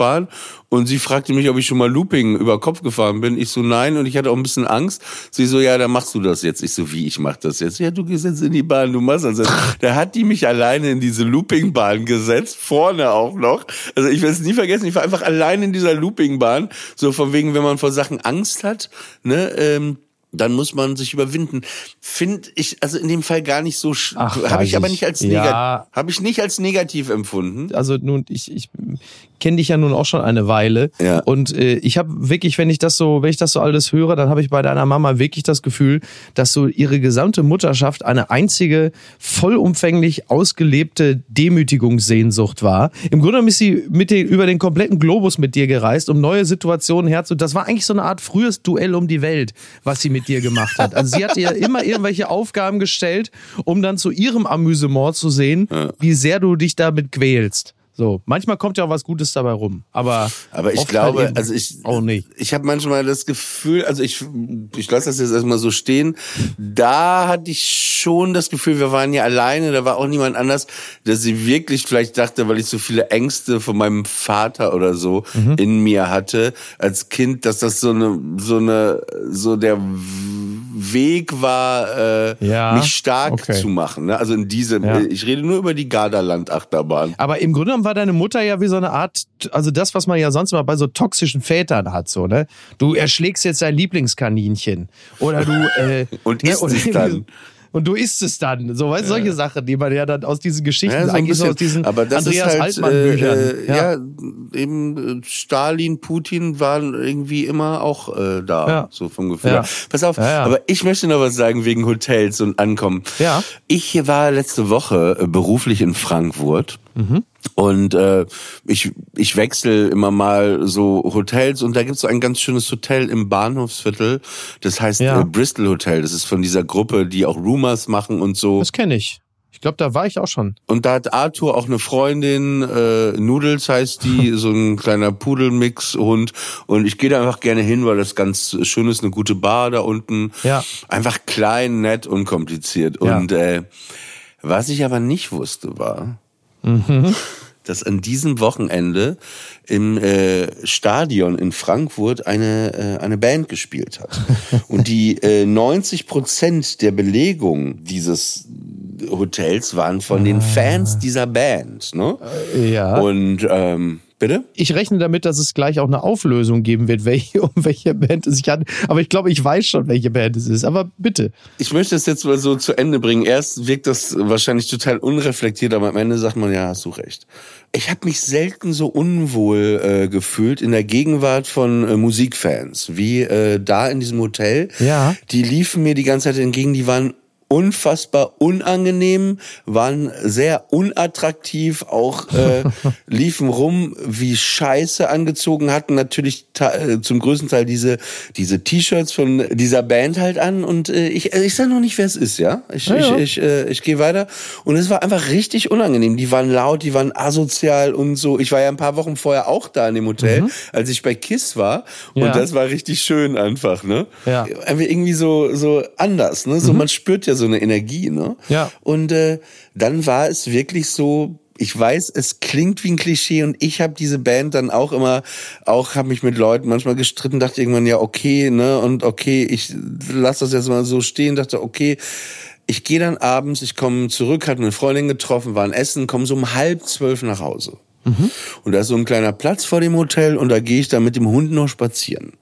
und sie fragte mich, ob ich schon mal Looping über Kopf gefahren bin. Ich so, nein und ich hatte auch ein bisschen Angst. Sie so, ja, dann machst du das jetzt. Ich so, wie, ich mach das jetzt? Ja, du gehst jetzt in die Bahn, du machst das jetzt. Da hat die mich alleine in diese Loopingbahn gesetzt, vorne auch noch. Also ich werde es nie vergessen, ich war einfach allein in dieser Loopingbahn, so von wegen, wenn man vor Sachen Angst hat, ne, ähm, dann muss man sich überwinden. Finde ich also in dem Fall gar nicht so habe ich aber ich. nicht als Ja. negativ habe ich nicht als negativ empfunden. also nun, ich, ich kenne dich ja nun auch schon eine Weile. Ja. Und äh, ich habe wirklich, wenn ich das so, wenn ich das so alles höre, dann habe ich bei deiner Mama wirklich das Gefühl, dass so ihre gesamte Mutterschaft eine einzige vollumfänglich ausgelebte Demütigungssehnsucht war. Im Grunde genommen ist sie mit dir über den kompletten Globus mit dir gereist, um neue Situationen herzu. Das war eigentlich so eine Art frühes Duell um die Welt, was sie mit dir gemacht hat. Also sie hat ihr immer irgendwelche Aufgaben gestellt, um dann zu ihrem Amüsement zu sehen, wie sehr du dich damit quälst. So, manchmal kommt ja auch was Gutes dabei rum, aber Aber ich oft glaube, halt also ich auch nicht. ich habe manchmal das Gefühl, also ich ich lasse das jetzt erstmal so stehen. Da hatte ich schon das Gefühl, wir waren ja alleine, da war auch niemand anders, dass sie wirklich vielleicht dachte, weil ich so viele Ängste von meinem Vater oder so Mhm. in mir hatte als Kind, dass das so eine so eine so der Weg war, äh, Ja, mich stark okay. zu machen. Ne? Also in diesem, Ja. ich rede nur über die Gardaland-Achterbahn. Aber im Grunde genommen war deine Mutter ja wie so eine Art, also das, was man ja sonst immer bei so toxischen Vätern hat, so, ne? Du erschlägst jetzt dein Lieblingskaninchen. Oder du, äh, Und ne, isst oder es dann. Und du isst es dann. So, weißt du, solche Sachen, die man ja dann aus diesen Geschichten, Ja, so eigentlich so bisschen. aus diesen aber das Andreas halt, Altmann-Büchern. Äh, äh, ja. eben äh, Stalin, Putin waren irgendwie immer auch äh, da, Ja. so vom Gefühl. Ja. Pass auf, Ja, ja. aber ich möchte noch was sagen wegen Hotels und Ankommen. Ja. Ich war letzte Woche äh, beruflich in Frankfurt. Mhm. Und äh, ich, ich wechsle immer mal so Hotels und da gibt's so ein ganz schönes Hotel im Bahnhofsviertel. Das heißt Ja. äh, Bristol Hotel. Das ist von dieser Gruppe, die auch Rumors machen und so. Das kenne ich. Ich glaube, da war ich auch schon. Und da hat Arthur auch eine Freundin, äh, Noodles heißt die, so ein kleiner Pudelmix-Hund. Und ich gehe da einfach gerne hin, weil das ganz schön ist, eine gute Bar da unten. Ja. Einfach klein, nett, unkompliziert. Ja. Und äh, was ich aber nicht wusste, war, dass an diesem Wochenende im äh, Stadion in Frankfurt eine, äh, eine Band gespielt hat. Und die äh, 90 Prozent der Belegung dieses Hotels waren von den Fans dieser Band. Ne? Ja. Und ähm, bitte? ich rechne damit, dass es gleich auch eine Auflösung geben wird, welche, um welche Band es sich handelt. Aber ich glaube, ich weiß schon, welche Band es ist. Aber bitte. Ich möchte es jetzt mal so zu Ende bringen. Erst wirkt das wahrscheinlich total unreflektiert, aber am Ende sagt man, ja, hast du recht. Ich habe mich selten so unwohl äh, gefühlt in der Gegenwart von äh, Musikfans wie äh, da in diesem Hotel. Ja. Die liefen mir die ganze Zeit entgegen, die waren unfassbar unangenehm, waren sehr unattraktiv, auch äh, liefen rum wie Scheiße angezogen, hatten natürlich äh, zum größten Teil diese diese T-Shirts von dieser Band halt an und äh, ich äh, ich sag noch nicht, wer es ist, ja? Ich Ja, ja. ich ich, äh, ich gehe weiter und es war einfach richtig unangenehm. Die waren laut, die waren asozial und so. Ich war ja ein paar Wochen vorher auch da in dem Hotel, als ich bei Kiss war Mhm. Ja. und das war richtig schön einfach, ne? Ja. Mhm. einfach irgendwie so so anders, ne? So man spürt ja so eine Energie, ne? Ja. Und äh, dann war es wirklich so. Ich weiß, es klingt wie ein Klischee und ich habe diese Band dann auch immer, auch habe mich mit Leuten manchmal gestritten, dachte irgendwann ja okay, ne und okay, ich lass das jetzt mal so stehen, dachte okay, ich gehe dann abends, ich komme zurück, hatte eine Freundin getroffen, war ein Essen, komme so um halb zwölf nach Hause. Mhm. Und da ist so ein kleiner Platz vor dem Hotel und da gehe ich dann mit dem Hund noch spazieren.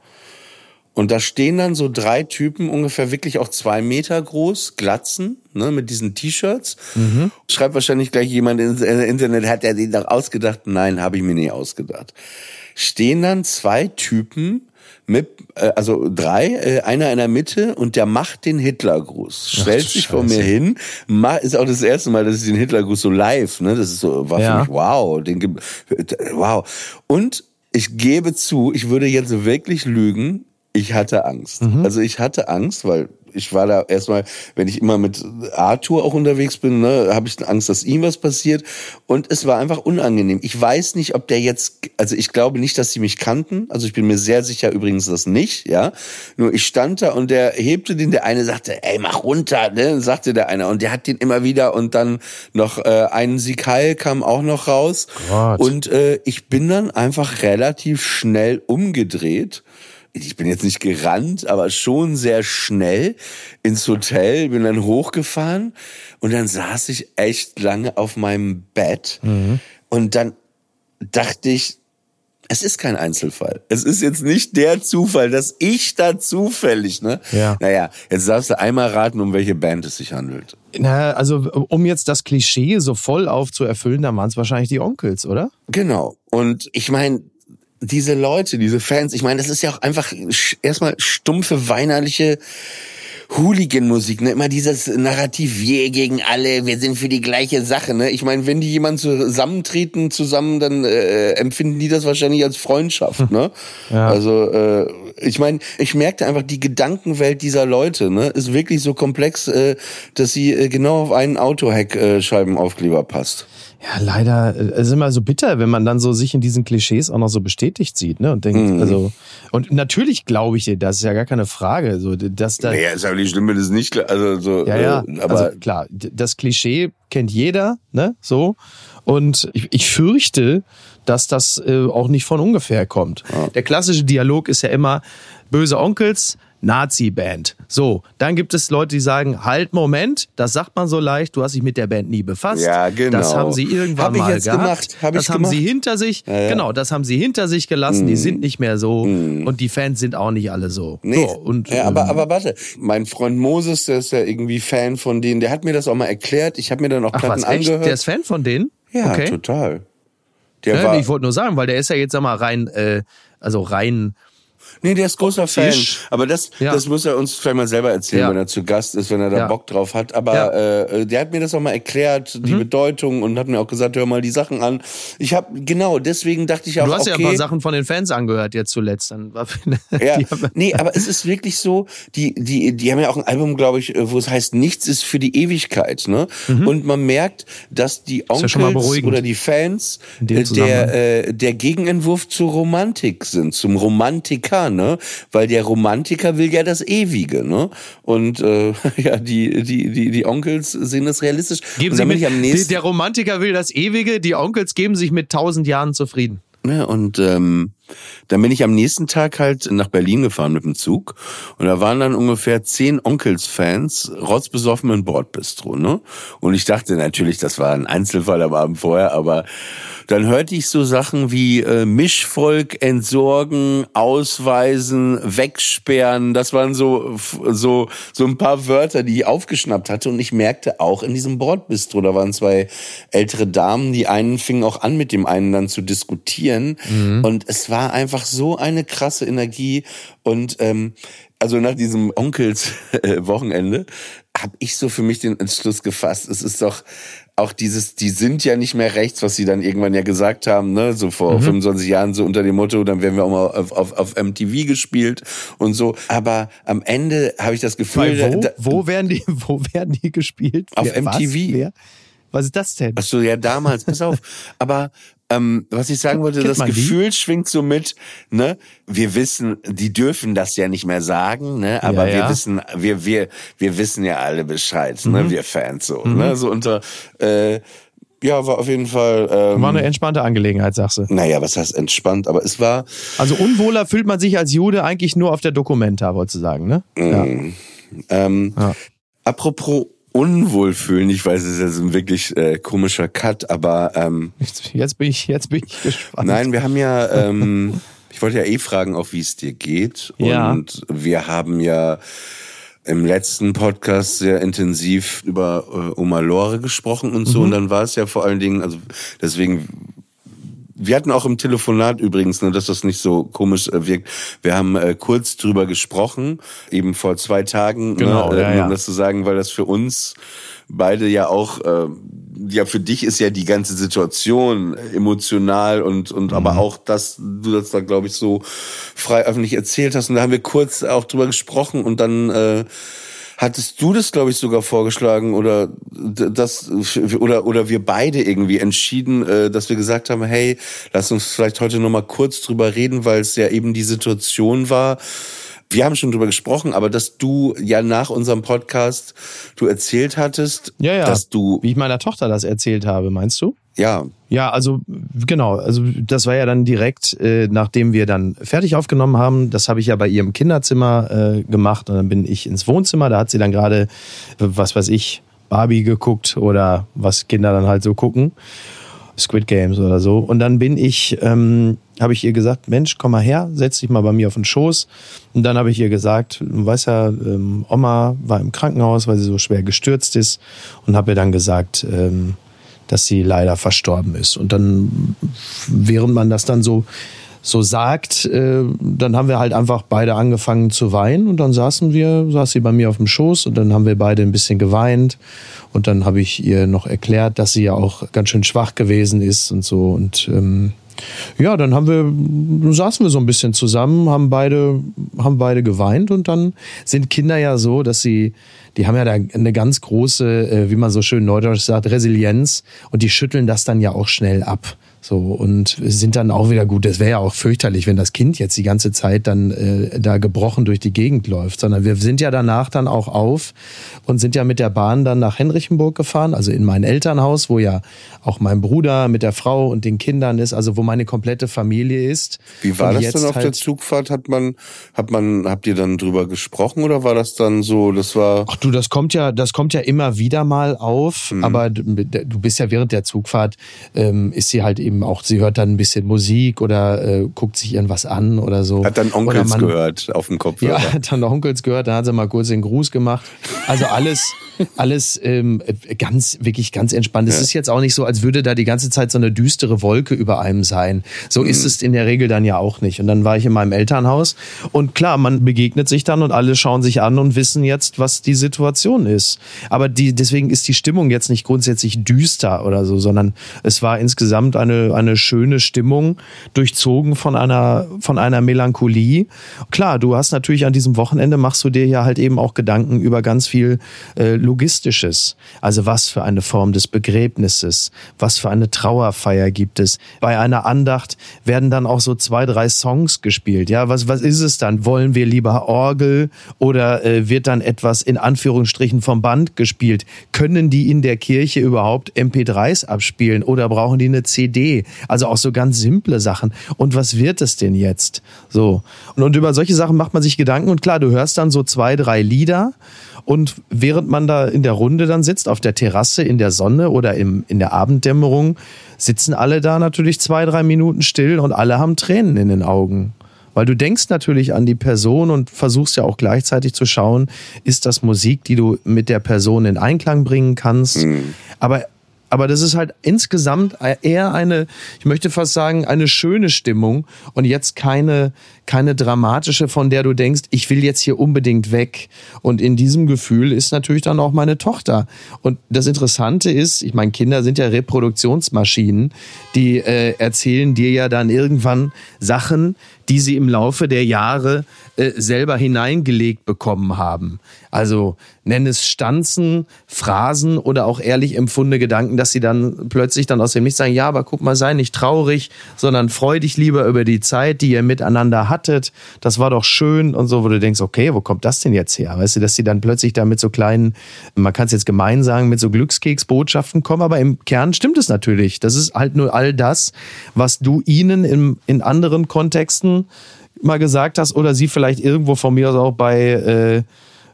Und da stehen dann so drei Typen, ungefähr wirklich auch zwei Meter groß, Glatzen, ne, mit diesen T-Shirts. Mhm. Schreibt wahrscheinlich gleich jemand ins Internet, hat er den doch ausgedacht? Nein, habe ich mir nicht ausgedacht. Stehen dann zwei Typen mit, äh, also drei, äh, einer in der Mitte und der macht den Hitlergruß. Stellt sich vor mir hin, ist auch das erste Mal, dass ich den Hitlergruß so live, ne, das ist so, war ja. für mich wow, den, wow. Und ich gebe zu, ich würde jetzt wirklich lügen, ich hatte Angst. Mhm. Also ich hatte Angst, weil ich war da erstmal, wenn ich immer mit Arthur auch unterwegs bin, ne, habe ich Angst, dass ihm was passiert. Und es war einfach unangenehm. Ich weiß nicht, ob der jetzt, also ich glaube nicht, dass sie mich kannten. Also ich bin mir sehr sicher übrigens das nicht, ja. Nur ich stand da und der hebte den, der eine sagte, ey, mach runter, ne, sagte der eine. Und der hat den immer wieder und dann noch äh, einen Sikal kam auch noch raus. Gott. Und äh, ich bin dann einfach relativ schnell umgedreht ich bin jetzt nicht gerannt, aber schon sehr schnell ins Hotel, bin dann hochgefahren und dann saß ich echt lange auf meinem Bett mhm. und dann dachte ich, es ist kein Einzelfall. Es ist jetzt nicht der Zufall, dass ich da zufällig, ne? Ja. Naja, jetzt darfst du einmal raten, um welche Band es sich handelt. Na, also um jetzt das Klischee so voll aufzuerfüllen, dann waren es wahrscheinlich die Onkels, oder? Genau. Und ich meine, diese Leute, diese Fans, ich meine, das ist ja auch einfach erstmal stumpfe, weinerliche Hooligan-Musik, ne? Immer dieses Narrativ, wir gegen alle, wir sind für die gleiche Sache, ne? Ich meine, wenn die jemand zusammentreten zusammen, dann äh, empfinden die das wahrscheinlich als Freundschaft, ne? Ja. Also, äh, ich meine, ich merkte einfach, die Gedankenwelt dieser Leute, ne, ist wirklich so komplex, äh, dass sie äh, genau auf einen Autoheck-Scheibenaufkleber äh, passt. Ja, leider, äh, es ist immer so bitter, wenn man dann so sich in diesen Klischees auch noch so bestätigt sieht, ne? Und denkt, mhm. also, und natürlich glaube ich dir, das ist ja gar keine Frage, so, dass da. Naja, ist aber nicht schlimm, wenn es nicht, also, so, ja, ja, äh, aber. Also, klar, das Klischee kennt jeder, ne, so. Und ich, ich fürchte, dass das äh, auch nicht von ungefähr kommt. Ja. Der klassische Dialog ist ja immer, böse Onkels, Nazi-Band. So, dann gibt es Leute, die sagen, halt, Moment, das sagt man so leicht, du hast dich mit der Band nie befasst. Ja, genau. Das haben sie irgendwann Hab mal gehabt. Gemacht. Hab das haben gemacht. sie hinter sich, ja, ja. genau, das haben sie hinter sich gelassen, mm. die sind nicht mehr so mm. und die Fans sind auch nicht alle so. Nee. so und, ja, aber, ähm, aber warte, mein Freund Moses, der ist ja irgendwie Fan von denen, der hat mir das auch mal erklärt, ich habe mir dann auch Platten Ach, was, angehört. Der ist Fan von denen? Ja, okay. total. Der ja, war, ich wollte nur sagen, weil der ist ja jetzt, sag mal, rein, äh, also rein Nee, der ist großer Fan. Aber das, ja. das muss er uns vielleicht mal selber erzählen, ja. wenn er zu Gast ist, wenn er da ja. Bock drauf hat. Aber äh, der hat mir das auch mal erklärt, die mhm. Bedeutung und hat mir auch gesagt, hör mal die Sachen an. Ich habe genau, deswegen dachte ich auch, Du hast okay, ja ein paar Sachen von den Fans angehört jetzt zuletzt. Dann ja, nee, aber es ist wirklich so, die, die, die haben ja auch ein Album, glaube ich, wo es heißt, nichts ist für die Ewigkeit. Ne? Mhm. Und man merkt, dass die Onkels oder die Fans äh, der, äh, der Gegenentwurf zur Romantik sind, zum Romantiker ne? Weil der Romantiker will ja das Ewige, ne? Und äh, ja, die die die die Onkels sehen das realistisch. Geben Sie mit, am nächsten, der Romantiker will das Ewige, die Onkels geben sich mit tausend Jahren zufrieden. Ja, und ähm, dann bin ich am nächsten Tag halt nach Berlin gefahren mit dem Zug und da waren dann ungefähr zehn Onkels-Fans rotzbesoffen im Bordbistro, ne? Und ich dachte natürlich, das war ein Einzelfall am Abend vorher, aber dann hörte ich so Sachen wie äh, Mischvolk entsorgen, ausweisen, wegsperren. Das waren so so so ein paar Wörter, die ich aufgeschnappt hatte und ich merkte auch in diesem Bordbistro, da waren zwei ältere Damen, die einen fingen auch an mit dem einen dann zu diskutieren mhm. und es war war einfach so eine krasse Energie und ähm, also nach diesem Onkels-Wochenende äh, habe ich so für mich den Entschluss gefasst. Es ist doch auch dieses, die sind ja nicht mehr rechts, was sie dann irgendwann ja gesagt haben, ne, so vor mhm. 25 Jahren, so unter dem Motto, dann werden wir auch mal auf, auf, auf MTV gespielt und so. Aber am Ende habe ich das Gefühl, wo, da, wo werden die, wo werden die gespielt? Auf Wer, MTV. Was? Was ist das denn? Ach so, ja, damals, pass auf. Aber ähm, was ich sagen wollte, das Gefühl die? schwingt so mit, ne? Wir wissen, die dürfen das ja nicht mehr sagen, ne? Aber ja, ja. wir wissen, wir, wir, wir wissen ja alle Bescheid, ne? mhm. ne? Wir Fans so, mhm. ne? So unter, äh, ja, war auf jeden Fall. Ähm, war eine entspannte Angelegenheit, sagst du. Naja, was heißt entspannt? Aber es war. Also unwohler fühlt man sich als Jude eigentlich nur auf der Dokumenta, wolltest du sagen, ne? Mm, ja. Ähm, ja. Apropos unwohl fühlen. Ich weiß, es ist jetzt ein wirklich äh, komischer Cut, aber ähm, jetzt bin ich jetzt bin ich gespannt. Nein, wir haben ja, ähm, ich wollte ja eh fragen, auch wie es dir geht. Ja. Und wir haben ja im letzten Podcast sehr intensiv über äh, Oma Lore gesprochen und so. Mhm. Und dann war es ja vor allen Dingen, also deswegen wir hatten auch im Telefonat übrigens, ne, dass das nicht so komisch äh, wirkt. Wir haben äh, kurz drüber gesprochen, eben vor zwei Tagen, Genau, ne, äh, ja, nur ja. um das zu sagen, weil das für uns beide ja auch, äh, ja für dich ist ja die ganze Situation emotional und und Mhm. aber auch, dass du das da glaube ich so frei öffentlich erzählt hast und da haben wir kurz auch drüber gesprochen und dann äh, Hattest du das, glaube ich, sogar vorgeschlagen oder das oder oder wir beide irgendwie entschieden, äh, dass wir gesagt haben, hey, lass uns vielleicht heute noch mal kurz drüber reden, weil es ja eben die Situation war. Wir haben schon drüber gesprochen, aber dass du ja nach unserem Podcast du erzählt hattest, Ja, ja. dass du Wie ich meiner Tochter das erzählt habe, meinst du? Ja Ja, also genau, also das war ja dann direkt, äh, nachdem wir dann fertig aufgenommen haben. Das habe ich ja bei ihrem Kinderzimmer äh, gemacht und dann bin ich ins Wohnzimmer. Da hat sie dann gerade, was weiß ich, Barbie geguckt oder was Kinder dann halt so gucken. Squid Games oder so. Und dann bin ich, ähm, habe ich ihr gesagt, Mensch, komm mal her, setz dich mal bei mir auf den Schoß. Und dann habe ich ihr gesagt, du weißt ja, ähm, Oma war im Krankenhaus, weil sie so schwer gestürzt ist. Und habe ihr dann gesagt, ähm, dass sie leider verstorben ist. Und dann, während man das dann so so sagt, äh, dann haben wir halt einfach beide angefangen zu weinen. Und dann saßen wir, saß sie bei mir auf dem Schoß und dann haben wir beide ein bisschen geweint. Und dann habe ich ihr noch erklärt, dass sie ja auch ganz schön schwach gewesen ist und so. Und ähm, ja, dann haben wir, saßen wir so ein bisschen zusammen, haben beide, haben beide geweint. Und dann sind Kinder ja so, dass sie, die haben ja da eine ganz große, äh, wie man so schön neudeutsch sagt, Resilienz und die schütteln das dann ja auch schnell ab. So und sind dann auch wieder gut. Das wäre ja auch fürchterlich, wenn das Kind jetzt die ganze Zeit dann äh, da gebrochen durch die Gegend läuft, sondern wir sind ja danach dann auch auf und sind ja mit der Bahn dann nach Henrichenburg gefahren, also in mein Elternhaus, wo ja auch mein Bruder mit der Frau und den Kindern ist, also wo meine komplette Familie ist. Wie war Und das denn auf der halt- Zugfahrt? Hat man, hat man, habt ihr dann drüber gesprochen oder war das dann so, das war, Ach du, das kommt ja, das kommt ja immer wieder mal auf, Mhm. aber du du bist ja während der Zugfahrt, ähm, ist sie halt eben auch, sie hört dann ein bisschen Musik oder äh, guckt sich irgendwas an oder so. hat dann Onkels man- gehört auf dem Kopfhörer? Ja, hat dann Onkels gehört, dann hat sie mal kurz den Gruß gemacht. Also alles, alles ähm, ganz, wirklich ganz entspannt. Es ist jetzt auch nicht so, als würde da die ganze Zeit so eine düstere Wolke über einem sein. So ist es in der Regel dann ja auch nicht. Und dann war ich in meinem Elternhaus und klar, man begegnet sich dann und alle schauen sich an und wissen jetzt, was die Situation ist. Aber die, deswegen ist die Stimmung jetzt nicht grundsätzlich düster oder so, sondern es war insgesamt eine, eine schöne Stimmung, durchzogen von einer, von einer Melancholie. Klar, du hast natürlich an diesem Wochenende machst du dir ja halt eben auch Gedanken über ganz viel äh, Logistisches. Also was für eine Form des Begräbnisses, was für eine Trauerfeier gibt es. Bei einer Andacht werden dann auch so zwei, drei Songs gespielt. Ja, was, was ist es dann? Wollen wir lieber Orgel oder äh, wird dann etwas in Anführungsstrichen vom Band gespielt? Können die in der Kirche überhaupt MP3s abspielen oder brauchen die eine CD? Also auch so ganz simple Sachen. Und was wird es denn jetzt? So. Und, und über solche Sachen macht man sich Gedanken und klar, du hörst dann so zwei, drei Lieder und während man da in der Runde dann sitzt, auf der Terrasse, in der Sonne oder im, in der Abenddämmerung, sitzen alle da natürlich zwei, drei Minuten still und alle haben Tränen in den Augen. Weil du denkst natürlich an die Person und versuchst ja auch gleichzeitig zu schauen, ist das Musik, die du mit der Person in Einklang bringen kannst. Aber aber das ist halt insgesamt eher eine, ich möchte fast sagen, eine schöne Stimmung und jetzt keine, keine dramatische, von der du denkst, ich will jetzt hier unbedingt weg. Und in diesem Gefühl ist natürlich dann auch meine Tochter. Und das Interessante ist, ich meine, Kinder sind ja Reproduktionsmaschinen, die äh, erzählen dir ja dann irgendwann Sachen, die sie im Laufe der Jahre äh, selber hineingelegt bekommen haben. Also nenn es Stanzen, Phrasen oder auch ehrlich empfundene Gedanken, dass sie dann plötzlich dann aus dem Nichts sagen, ja, aber guck mal, sei nicht traurig, sondern freu dich lieber über die Zeit, die ihr miteinander hattet. Das war doch schön und so, wo du denkst, okay, wo kommt das denn jetzt her? Weißt du, dass sie dann plötzlich da mit so kleinen, man kann es jetzt gemein sagen, mit so Glückskeksbotschaften kommen, aber im Kern stimmt es natürlich. Das ist halt nur all das, was du ihnen im, in anderen Kontexten mal gesagt hast oder sie vielleicht irgendwo von mir aus auch bei, äh,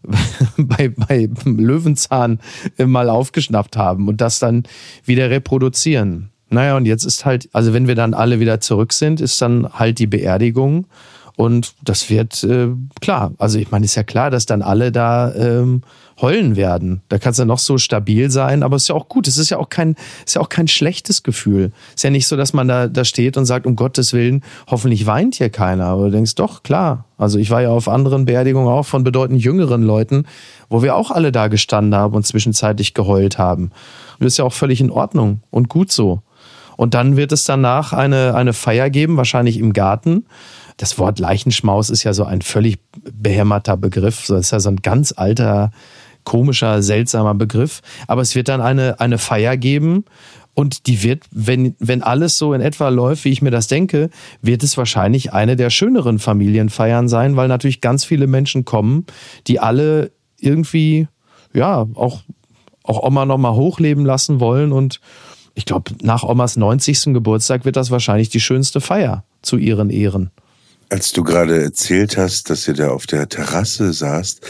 bei, bei Löwenzahn äh, mal aufgeschnappt haben und das dann wieder reproduzieren. Naja, und jetzt ist halt, also wenn wir dann alle wieder zurück sind, ist dann halt die Beerdigung. Und das wird äh, klar. Also ich meine, ist ja klar, dass dann alle da ähm, heulen werden. Da kannst du noch so stabil sein, aber es ist ja auch gut. Es ist ja auch kein, ist ja auch kein schlechtes Gefühl. Ist ja nicht so, dass man da, da steht und sagt, um Gottes Willen, hoffentlich weint hier keiner. Aber du denkst, doch, klar. Also ich war ja auf anderen Beerdigungen auch von bedeutend jüngeren Leuten, wo wir auch alle da gestanden haben und zwischenzeitlich geheult haben. Und das ist ja auch völlig in Ordnung und gut so. Und dann wird es danach eine, eine Feier geben, wahrscheinlich im Garten. Das Wort Leichenschmaus ist ja so ein völlig behämmerter Begriff. Das ist ja so ein ganz alter, komischer, seltsamer Begriff. Aber es wird dann eine, eine Feier geben. Und die wird, wenn, wenn alles so in etwa läuft, wie ich mir das denke, wird es wahrscheinlich eine der schöneren Familienfeiern sein, weil natürlich ganz viele Menschen kommen, die alle irgendwie, ja, auch, auch Oma nochmal hochleben lassen wollen und ich glaube, nach Omas 90. Geburtstag wird das wahrscheinlich die schönste Feier zu ihren Ehren. Als du gerade erzählt hast, dass ihr da auf der Terrasse saßt,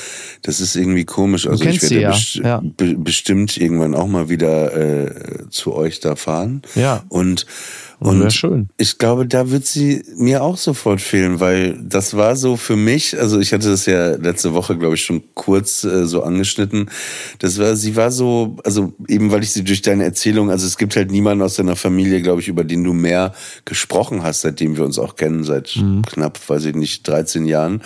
das ist irgendwie komisch. Also ich werde ja. best Ja. be bestimmt irgendwann auch mal wieder äh, zu euch da fahren. Ja. Und Und schön. ich glaube, da wird sie mir auch sofort fehlen, weil das war so für mich, also ich hatte das ja letzte Woche, glaube ich, schon kurz äh, so angeschnitten. Das war, sie war so, also eben weil ich sie durch deine Erzählung, also es gibt halt niemanden aus deiner Familie, glaube ich, über den du mehr gesprochen hast, seitdem wir uns auch kennen, seit knapp, weiß ich nicht, 13 Jahren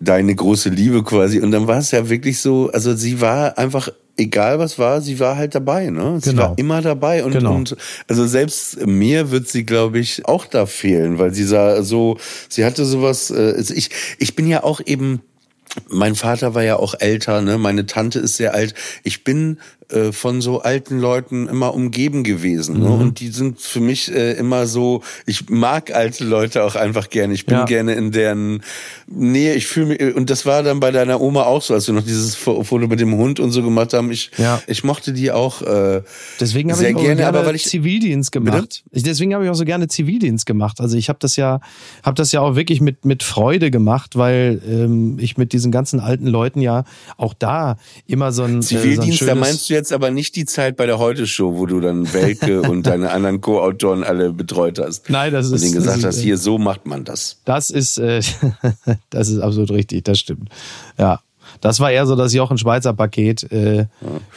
deine große Liebe quasi. Und dann war es ja wirklich so, also sie war einfach, egal was war, sie war halt dabei, ne? Sie Genau. war immer dabei und, Genau. und also selbst mir wird sie, glaube ich, auch da fehlen, weil sie sah so, sie hatte sowas, äh, also ich, ich bin ja auch eben mein Vater war ja auch älter, ne? Meine Tante ist sehr alt. Ich bin äh, von so alten Leuten immer umgeben gewesen, ne? Mhm. Und die sind für mich äh, immer so. Ich mag alte Leute auch einfach gerne. Ich bin Ja. gerne in deren Nähe. Ich fühle mich und das war dann bei deiner Oma auch so, als wir noch dieses Fo- Foto mit dem Hund und so gemacht haben. Ich Ja. ich mochte die auch. Äh, Deswegen habe Sehr ich auch gerne, gerne aber weil ich- Zivildienst gemacht. Ich, deswegen habe ich auch so gerne Zivildienst gemacht. Also ich habe das ja, habe das ja auch wirklich mit mit Freude gemacht, weil ähm, ich mit diesen ganzen alten Leuten ja auch da immer so ein Zivildienst, äh, so ein da schönes, meinst du jetzt aber nicht die Zeit bei der Heute-Show, wo du dann Welke und deine anderen Co-Autoren alle betreut hast. Nein, das und ist- denen das gesagt ist, hast, äh, hier, so macht man das. Das ist, äh, das ist absolut richtig, das stimmt. Ja, das war eher so das Jochen Schweizer Paket, äh,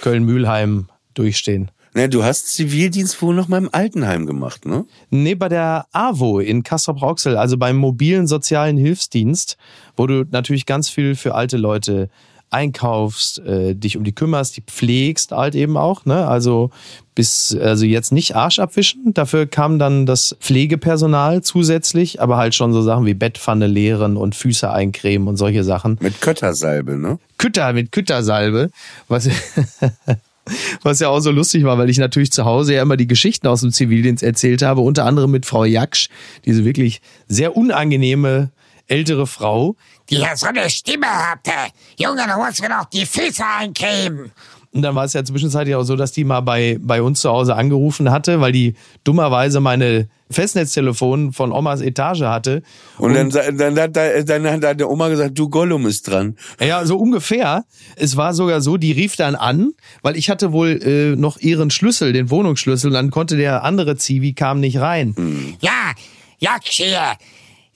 Köln-Mühlheim durchstehen. Ne, du hast Zivildienst wohl noch mal im Altenheim gemacht, ne? Nee, bei der AWO in Kassel-Brauxel, also beim mobilen sozialen Hilfsdienst, wo du natürlich ganz viel für alte Leute einkaufst, äh, dich um die kümmerst, die pflegst halt eben auch, ne? Also bis also jetzt nicht Arsch abwischen, dafür kam dann das Pflegepersonal zusätzlich, aber halt schon so Sachen wie Bettpfanne leeren und Füße eincremen und solche Sachen. Mit Köttersalbe, ne? Kütter mit Küttersalbe, was was ja auch so lustig war, weil ich natürlich zu Hause ja immer die Geschichten aus dem Zivildienst erzählt habe, unter anderem mit Frau Jaksch, diese wirklich sehr unangenehme ältere Frau. die ja so eine Stimme hatte. Junge, du musst mir doch die Füße eincremen. Und dann war es ja zwischenzeitlich auch so, dass die mal bei, bei uns zu Hause angerufen hatte, weil die dummerweise meine Festnetztelefon von Omas Etage hatte. Und, dann, sa- dann, hat da- dann hat deine Oma gesagt, du Gollum ist dran. Ja, so ungefähr. Es war sogar so, die rief dann an, weil ich hatte wohl äh, noch ihren Schlüssel, den Wohnungsschlüssel, und dann konnte der andere Zivi kam nicht rein. Ja, Jaksch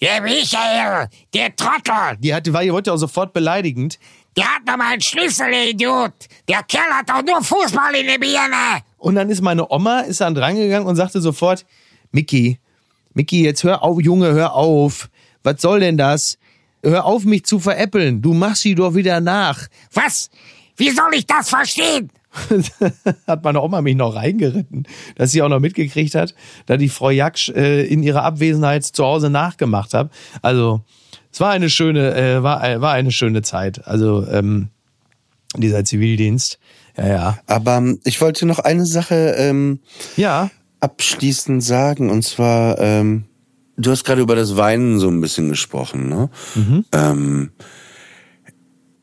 Der Michael, der Trottel, Die hatte, war, die wollte auch sofort beleidigend. der hat noch meinen Schlüssel, der Idiot. Der Kerl hat doch nur Fußball in der Birne. Und dann ist meine Oma ist dann drangegangen und sagte sofort, Mickey, Mickey, jetzt hör auf, Junge, hör auf. Was soll denn das? Hör auf, mich zu veräppeln. Du machst sie doch wieder nach. Was? Wie soll ich das verstehen? hat meine Oma mich noch reingeritten, dass sie auch noch mitgekriegt hat, da die Frau Jaksch äh, in ihrer Abwesenheit zu Hause nachgemacht hat. Also es war eine schöne, äh, war, äh, war eine schöne Zeit. Also ähm, dieser Zivildienst. Ja, ja. Aber ähm, ich wollte noch eine Sache ähm, Ja, abschließend sagen, und zwar, ähm, du hast gerade über das Weinen so ein bisschen gesprochen, ne? Ähm,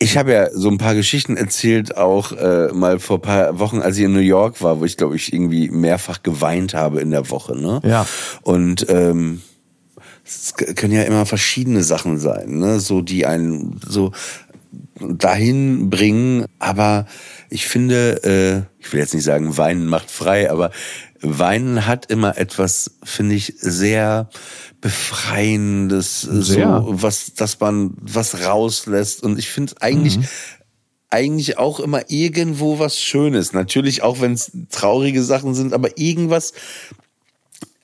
ich habe ja so ein paar Geschichten erzählt, auch äh, mal vor paar Wochen, als ich in New York war, wo ich glaube ich irgendwie mehrfach geweint habe in der Woche, ne? Ja. Und ähm, es können ja immer verschiedene Sachen sein, ne? So die einen so dahin bringen. Aber ich finde, äh, ich will jetzt nicht sagen, Weinen macht frei, aber Weinen hat immer etwas, finde ich, sehr befreiendes, Sehr. so was, dass man was rauslässt. Und ich finde eigentlich eigentlich auch immer irgendwo was Schönes. Natürlich auch, wenn es traurige Sachen sind, aber irgendwas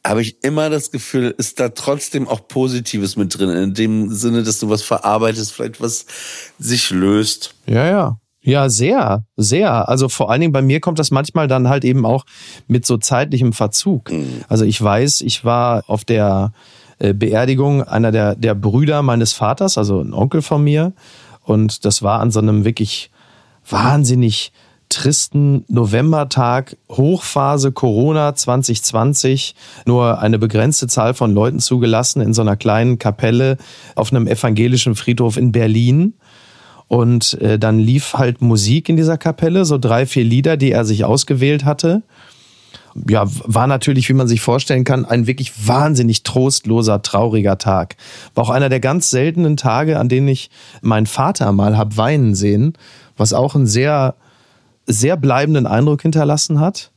habe ich immer das Gefühl, ist da trotzdem auch Positives mit drin. In dem Sinne, dass du was verarbeitest, vielleicht was sich löst. Ja, ja. Ja, sehr, sehr. Also vor allen Dingen bei mir kommt das manchmal dann halt eben auch mit so zeitlichem Verzug. Also ich weiß, ich war auf der äh, Beerdigung einer der, der Brüder meines Vaters, also ein Onkel von mir. Und das war an so einem wirklich wahnsinnig tristen Novembertag, Hochphase Corona 2020, nur eine begrenzte Zahl von Leuten zugelassen in so einer kleinen Kapelle auf einem evangelischen Friedhof in Berlin. Und äh, dann lief halt Musik in dieser Kapelle, so drei, vier Lieder, die er sich ausgewählt hatte. Ja, war natürlich, wie man sich vorstellen kann, ein wirklich wahnsinnig trostloser, trauriger Tag. War auch einer der ganz seltenen Tage, an denen ich meinen Vater mal hab weinen sehen, was auch einen sehr, sehr bleibenden Eindruck hinterlassen hat.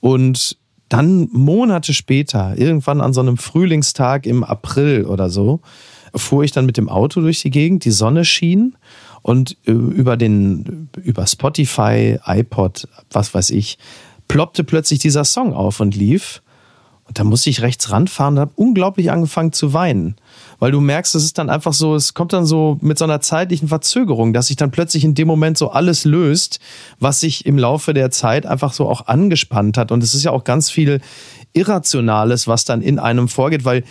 Und dann Monate später, irgendwann an so einem Frühlingstag im April oder so, fuhr ich dann mit dem Auto durch die Gegend, die Sonne schien und äh, über den, über Spotify, iPod, was weiß ich, ploppte plötzlich dieser Song auf und lief. Und da musste ich rechts ranfahren und habe unglaublich angefangen zu weinen. Weil du merkst, es ist dann einfach so, es kommt dann so mit so einer zeitlichen Verzögerung, dass sich dann plötzlich in dem Moment so alles löst, was sich im Laufe der Zeit einfach so auch angespannt hat. Und es ist ja auch ganz viel Irrationales, was dann in einem vorgeht, weil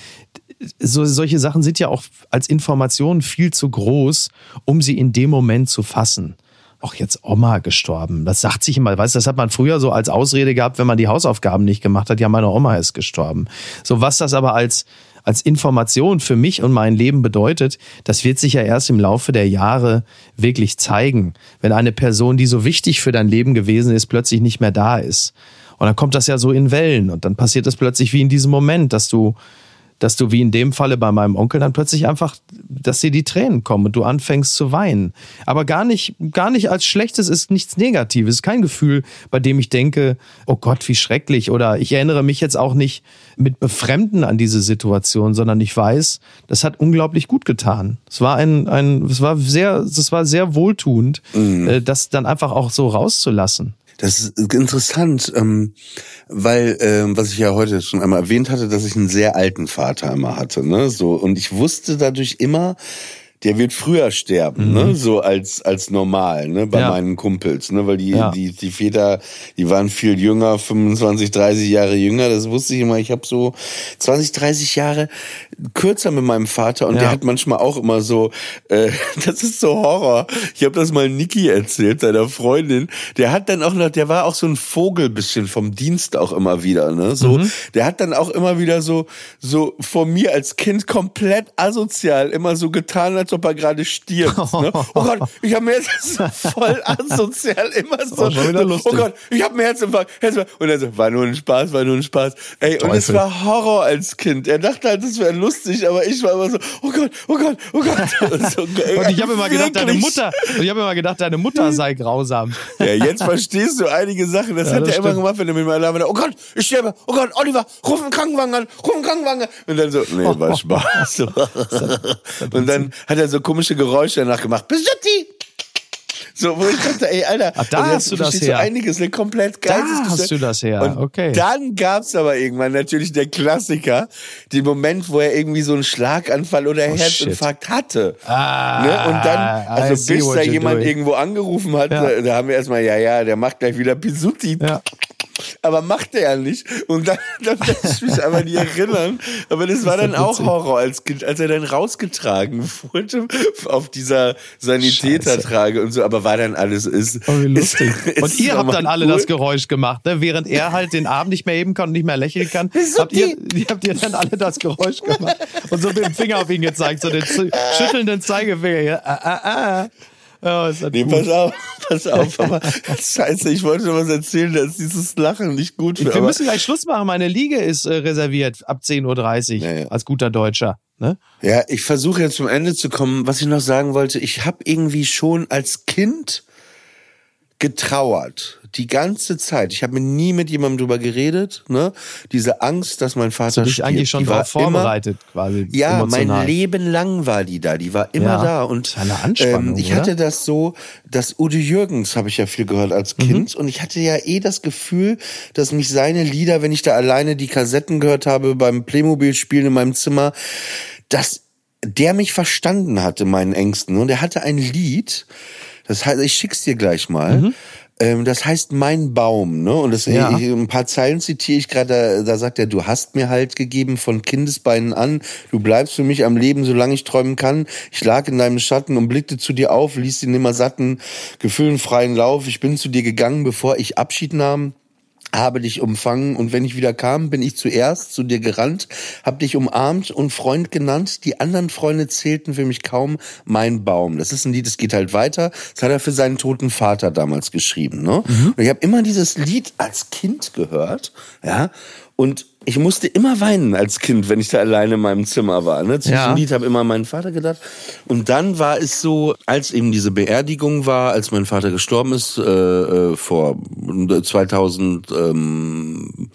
so, solche Sachen sind ja auch als Information viel zu groß, um sie in dem Moment zu fassen. Auch jetzt Oma gestorben. Das sagt sich immer, weißt du, das hat man früher so als Ausrede gehabt, wenn man die Hausaufgaben nicht gemacht hat. Ja, meine Oma ist gestorben. So, was das aber als, als Information für mich und mein Leben bedeutet, das wird sich ja erst im Laufe der Jahre wirklich zeigen. Wenn eine Person, die so wichtig für dein Leben gewesen ist, plötzlich nicht mehr da ist. Und dann kommt das ja so in Wellen und dann passiert das plötzlich wie in diesem Moment, dass du dass du wie in dem Falle bei meinem Onkel dann plötzlich einfach, dass dir die Tränen kommen und du anfängst zu weinen. Aber gar nicht, gar nicht als schlechtes ist nichts Negatives, kein Gefühl, bei dem ich denke, oh Gott, wie schrecklich. Oder ich erinnere mich jetzt auch nicht mit Befremden an diese Situation, sondern ich weiß, das hat unglaublich gut getan. Es war ein, ein, es war sehr, es war sehr wohltuend, äh, das dann einfach auch so rauszulassen. Das ist interessant, ähm, weil ähm, was ich ja heute schon einmal erwähnt hatte, dass ich einen sehr alten Vater immer hatte, ne, so. Und ich wusste dadurch immer, der wird früher sterben, ne, so als als normal, ne, bei Ja. meinen Kumpels, ne, weil die Ja. die die Väter, die waren viel jünger, 25, 30 Jahre jünger, das wusste ich immer. Ich habe so 20, 30 Jahre kürzer mit meinem Vater und Ja. der hat manchmal auch immer so, äh, das ist so Horror. Ich habe das mal Niki erzählt, seiner Freundin. Der hat dann auch noch, der war auch so ein Vogel bisschen vom Dienst auch immer wieder, ne? So, Mhm. der hat dann auch immer wieder so, so vor mir als Kind komplett asozial immer so getan, als ob er gerade stirbt. Ne? Oh Gott, ich habe mir jetzt voll asozial immer so. Oh Gott, ich habe mir Herzinfarkt, Herzinfarkt. Und er so, war nur ein Spaß, war nur ein Spaß. Ey, und es Teufel. war Horror als Kind. Er dachte halt, das wäre lustig, aber ich war immer so, oh Gott, oh Gott, oh Gott. Und, so, Und ich habe immer gedacht, deine. Mutter, und ich habe immer gedacht, deine Mutter sei grausam. Ja, jetzt verstehst du einige Sachen. Das Ja, hat das er immer stimmt. gemacht, wenn er mit allein war. Oh Gott, ich sterbe. Oh Gott, Oliver, ruf einen Krankenwagen an. Ruf einen Krankenwagen an. Und dann so, nee, war Spaß. Und dann hat er so komische Geräusche danach gemacht. Besutti! So, wo ich dachte, ey, Alter. Ach, da also hast du das her. So einiges, ne, komplett Da geistesgestört. hast du das her, Und okay. Dann gab's aber irgendwann natürlich der Klassiker, den Moment, wo er irgendwie so einen Schlaganfall oder Oh, Herzinfarkt hatte. Ah, Ne? Und dann, also bis da jemand doing. irgendwo angerufen hat, Ja. da haben wir erstmal, ja, ja, der macht gleich wieder Pisuti. Ja. Aber macht er ja nicht. Und dann, dann kann ich mich aber nicht erinnern. Aber das war dann auch. Horror als Kind, als er dann rausgetragen wurde auf dieser Sanitätertrage und so. Aber war dann alles ist. Oh, wie lustig. Ist, Und ist ihr habt dann alle cool. das Geräusch gemacht, ne? während er halt den Arm nicht mehr heben kann und nicht mehr lächeln kann. Habt ihr, habt ihr dann alle das Geräusch gemacht und so mit dem Finger auf ihn gezeigt, so den schüttelnden Zeigefinger. Ja, ah, ah, ah. Oh, Nee, gut. pass auf, pass auf, aber scheiße, ich wollte noch was erzählen, da ist dieses Lachen nicht gut für. Wir müssen gleich Schluss machen. Meine Liege ist äh, reserviert ab 10.30 Uhr Ja, ja. als guter Deutscher. Ne? Ja, ich versuche jetzt zum Ende zu kommen. Was ich noch sagen wollte, ich habe irgendwie schon als Kind getrauert. Die ganze Zeit. Ich habe nie mit jemandem drüber geredet. Ne? Diese Angst, dass mein Vater du dich stirbt, eigentlich schon die war darauf vorbereitet, quasi. Immer, ja, emotional. mein Leben lang war die da. Die war immer Ja, da. Und eine Anspannung, ähm, ich oder? hatte das so, dass Udo Jürgens habe ich ja viel gehört als Mhm. Kind. Und ich hatte ja eh das Gefühl, dass mich seine Lieder, wenn ich da alleine die Kassetten gehört habe beim Playmobil-Spielen in meinem Zimmer, dass der mich verstanden hatte, meinen Ängsten. Und er hatte ein Lied, das heißt, ich schick's dir gleich mal. Ähm, das heißt Mein Baum, ne? Und das. Ja. ich, ein paar Zeilen zitiere ich gerade, da, da sagt er, du hast mir halt gegeben von Kindesbeinen an, du bleibst für mich am Leben, solange ich träumen kann. Ich lag in deinem Schatten und blickte zu dir auf, ließ den nimmer satten, Gefühlen freien Lauf. Ich bin zu dir gegangen, bevor ich Abschied nahm habe dich umfangen und wenn ich wieder kam, bin ich zuerst zu dir gerannt, hab dich umarmt und Freund genannt. Die anderen Freunde zählten für mich kaum mein Baum. Das ist ein Lied, es geht halt weiter. Das hat er für seinen toten Vater damals geschrieben. Ne? Und ich habe immer dieses Lied als Kind gehört, ja, und ich musste immer weinen als Kind, wenn ich da alleine in meinem Zimmer war. Ne? Zu Ja. diesem Lied habe immer an meinen Vater gedacht. Und dann war es so, als eben diese Beerdigung war, als mein Vater gestorben ist, äh, äh, vor 2000, ähm,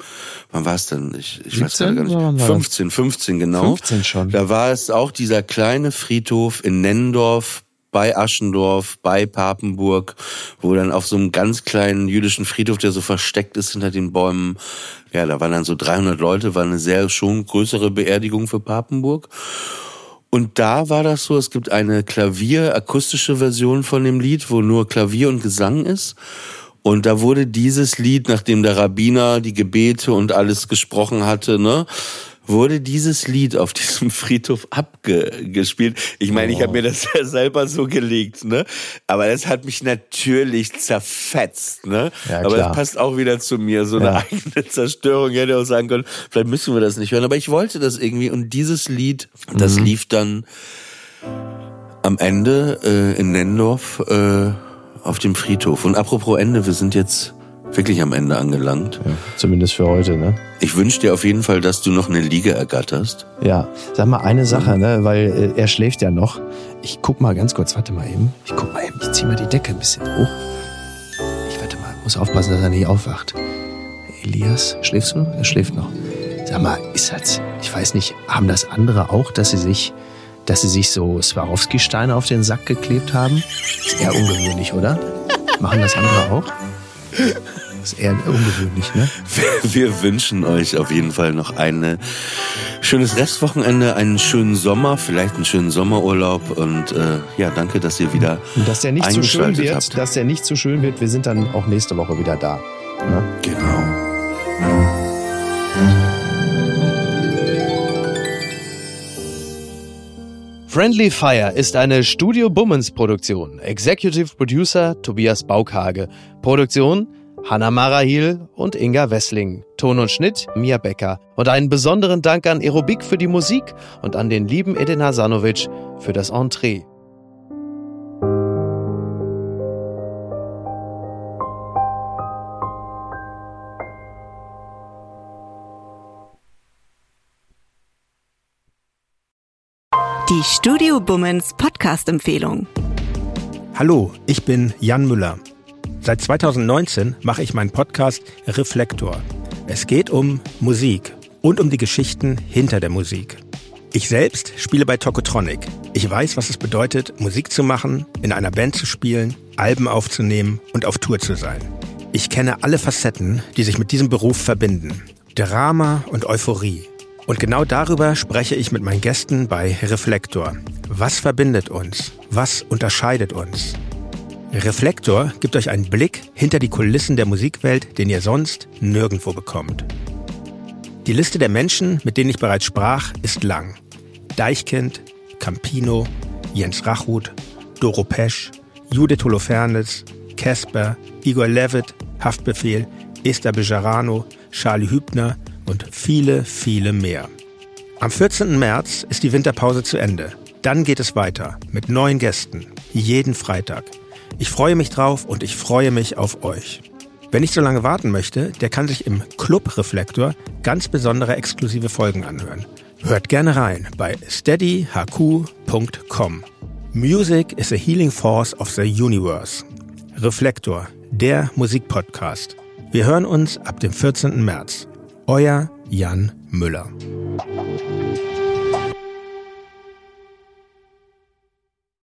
wann war es denn? Ich, ich weiß 17 gerade gar nicht. war das? 15, 15 genau. 15 schon. Da war es auch dieser kleine Friedhof in Nennendorf bei Aschendorf, bei Papenburg, wo dann auf so einem ganz kleinen jüdischen Friedhof, der so versteckt ist hinter den Bäumen, ja, da waren dann so 300 Leute, war eine sehr schon größere Beerdigung für Papenburg. Und da war das so, es gibt eine Klavier-akustische Version von dem Lied, wo nur Klavier und Gesang ist. Und da wurde dieses Lied, nachdem der Rabbiner die Gebete und alles gesprochen hatte, ne, wurde dieses Lied auf diesem Friedhof abgespielt. Ich meine, ich habe mir das ja selber so gelegt, ne? Aber das hat mich natürlich zerfetzt, ne? Ja, Aber das passt auch wieder zu mir, so eine Ja. eigene Zerstörung. Ich hätte auch sagen können, vielleicht müssen wir das nicht hören. Aber ich wollte das irgendwie. Und dieses Lied, das Mhm. lief dann am Ende äh, in Nennendorf äh, auf dem Friedhof. Und apropos Ende, wir sind jetzt wirklich am Ende angelangt. Ja, zumindest für heute, ne? Ich wünsche dir auf jeden Fall, dass du noch eine Liege ergatterst. Ja, sag mal eine Sache, ne, weil äh, er schläft ja noch. Ich guck mal ganz kurz, warte mal eben. Ich guck mal eben, ich zieh mal die Decke ein bisschen hoch. Ich warte mal, muss aufpassen, dass er nicht aufwacht. Elias, schläfst du? Er schläft noch. Sag mal, ist das, ich weiß nicht, haben das andere auch, dass sie sich, dass sie sich so Swarovski-Steine auf den Sack geklebt haben? Ist eher ungewöhnlich, oder? Machen das andere auch? Ist eher ungewöhnlich, ne? Wir wünschen euch auf jeden Fall noch ein schönes Restwochenende, einen schönen Sommer, vielleicht einen schönen Sommerurlaub und äh, ja, danke, dass ihr wieder Und dass der nicht zu schön wird, habt. dass der nicht zu schön wird, wir sind dann auch nächste Woche wieder da. Ne? Genau. Friendly Fire ist eine Studio Bummens Produktion. Executive Producer Tobias Baukhage. Produktion Hanna Marahil und Inga Wessling. Ton und Schnitt Mia Becker. Und einen besonderen Dank an Aerobik für die Musik und an den lieben Edin Hasanovic für das Entree. Die Studio Bummens Podcast-Empfehlung. Hallo, ich bin Jan Müller. Seit 2019 mache ich meinen Podcast Reflektor. Es geht um Musik und um die Geschichten hinter der Musik. Ich selbst spiele bei Tokotronic. Ich weiß, was es bedeutet, Musik zu machen, in einer Band zu spielen, Alben aufzunehmen und auf Tour zu sein. Ich kenne alle Facetten, die sich mit diesem Beruf verbinden. Drama und Euphorie. Und genau darüber spreche ich mit meinen Gästen bei Reflektor. Was verbindet uns? Was unterscheidet uns? Reflektor gibt euch einen Blick hinter die Kulissen der Musikwelt, den ihr sonst nirgendwo bekommt. Die Liste der Menschen, mit denen ich bereits sprach, ist lang. Deichkind, Campino, Jens Rachut, Doro Pesch, Judith Holofernes, Casper, Igor Levitt, Haftbefehl, Esther Bejarano, Charlie Hübner und viele, viele mehr. Am 14. März ist die Winterpause zu Ende. Dann geht es weiter mit neuen Gästen, jeden Freitag. Ich freue mich drauf und ich freue mich auf euch. Wer nicht so lange warten möchte, der kann sich im Club Reflektor ganz besondere exklusive Folgen anhören. Hört gerne rein bei steadyhq.com. Music is a healing force of the universe. Reflektor, der Musikpodcast. Wir hören uns ab dem 14. März. Euer Jan Müller.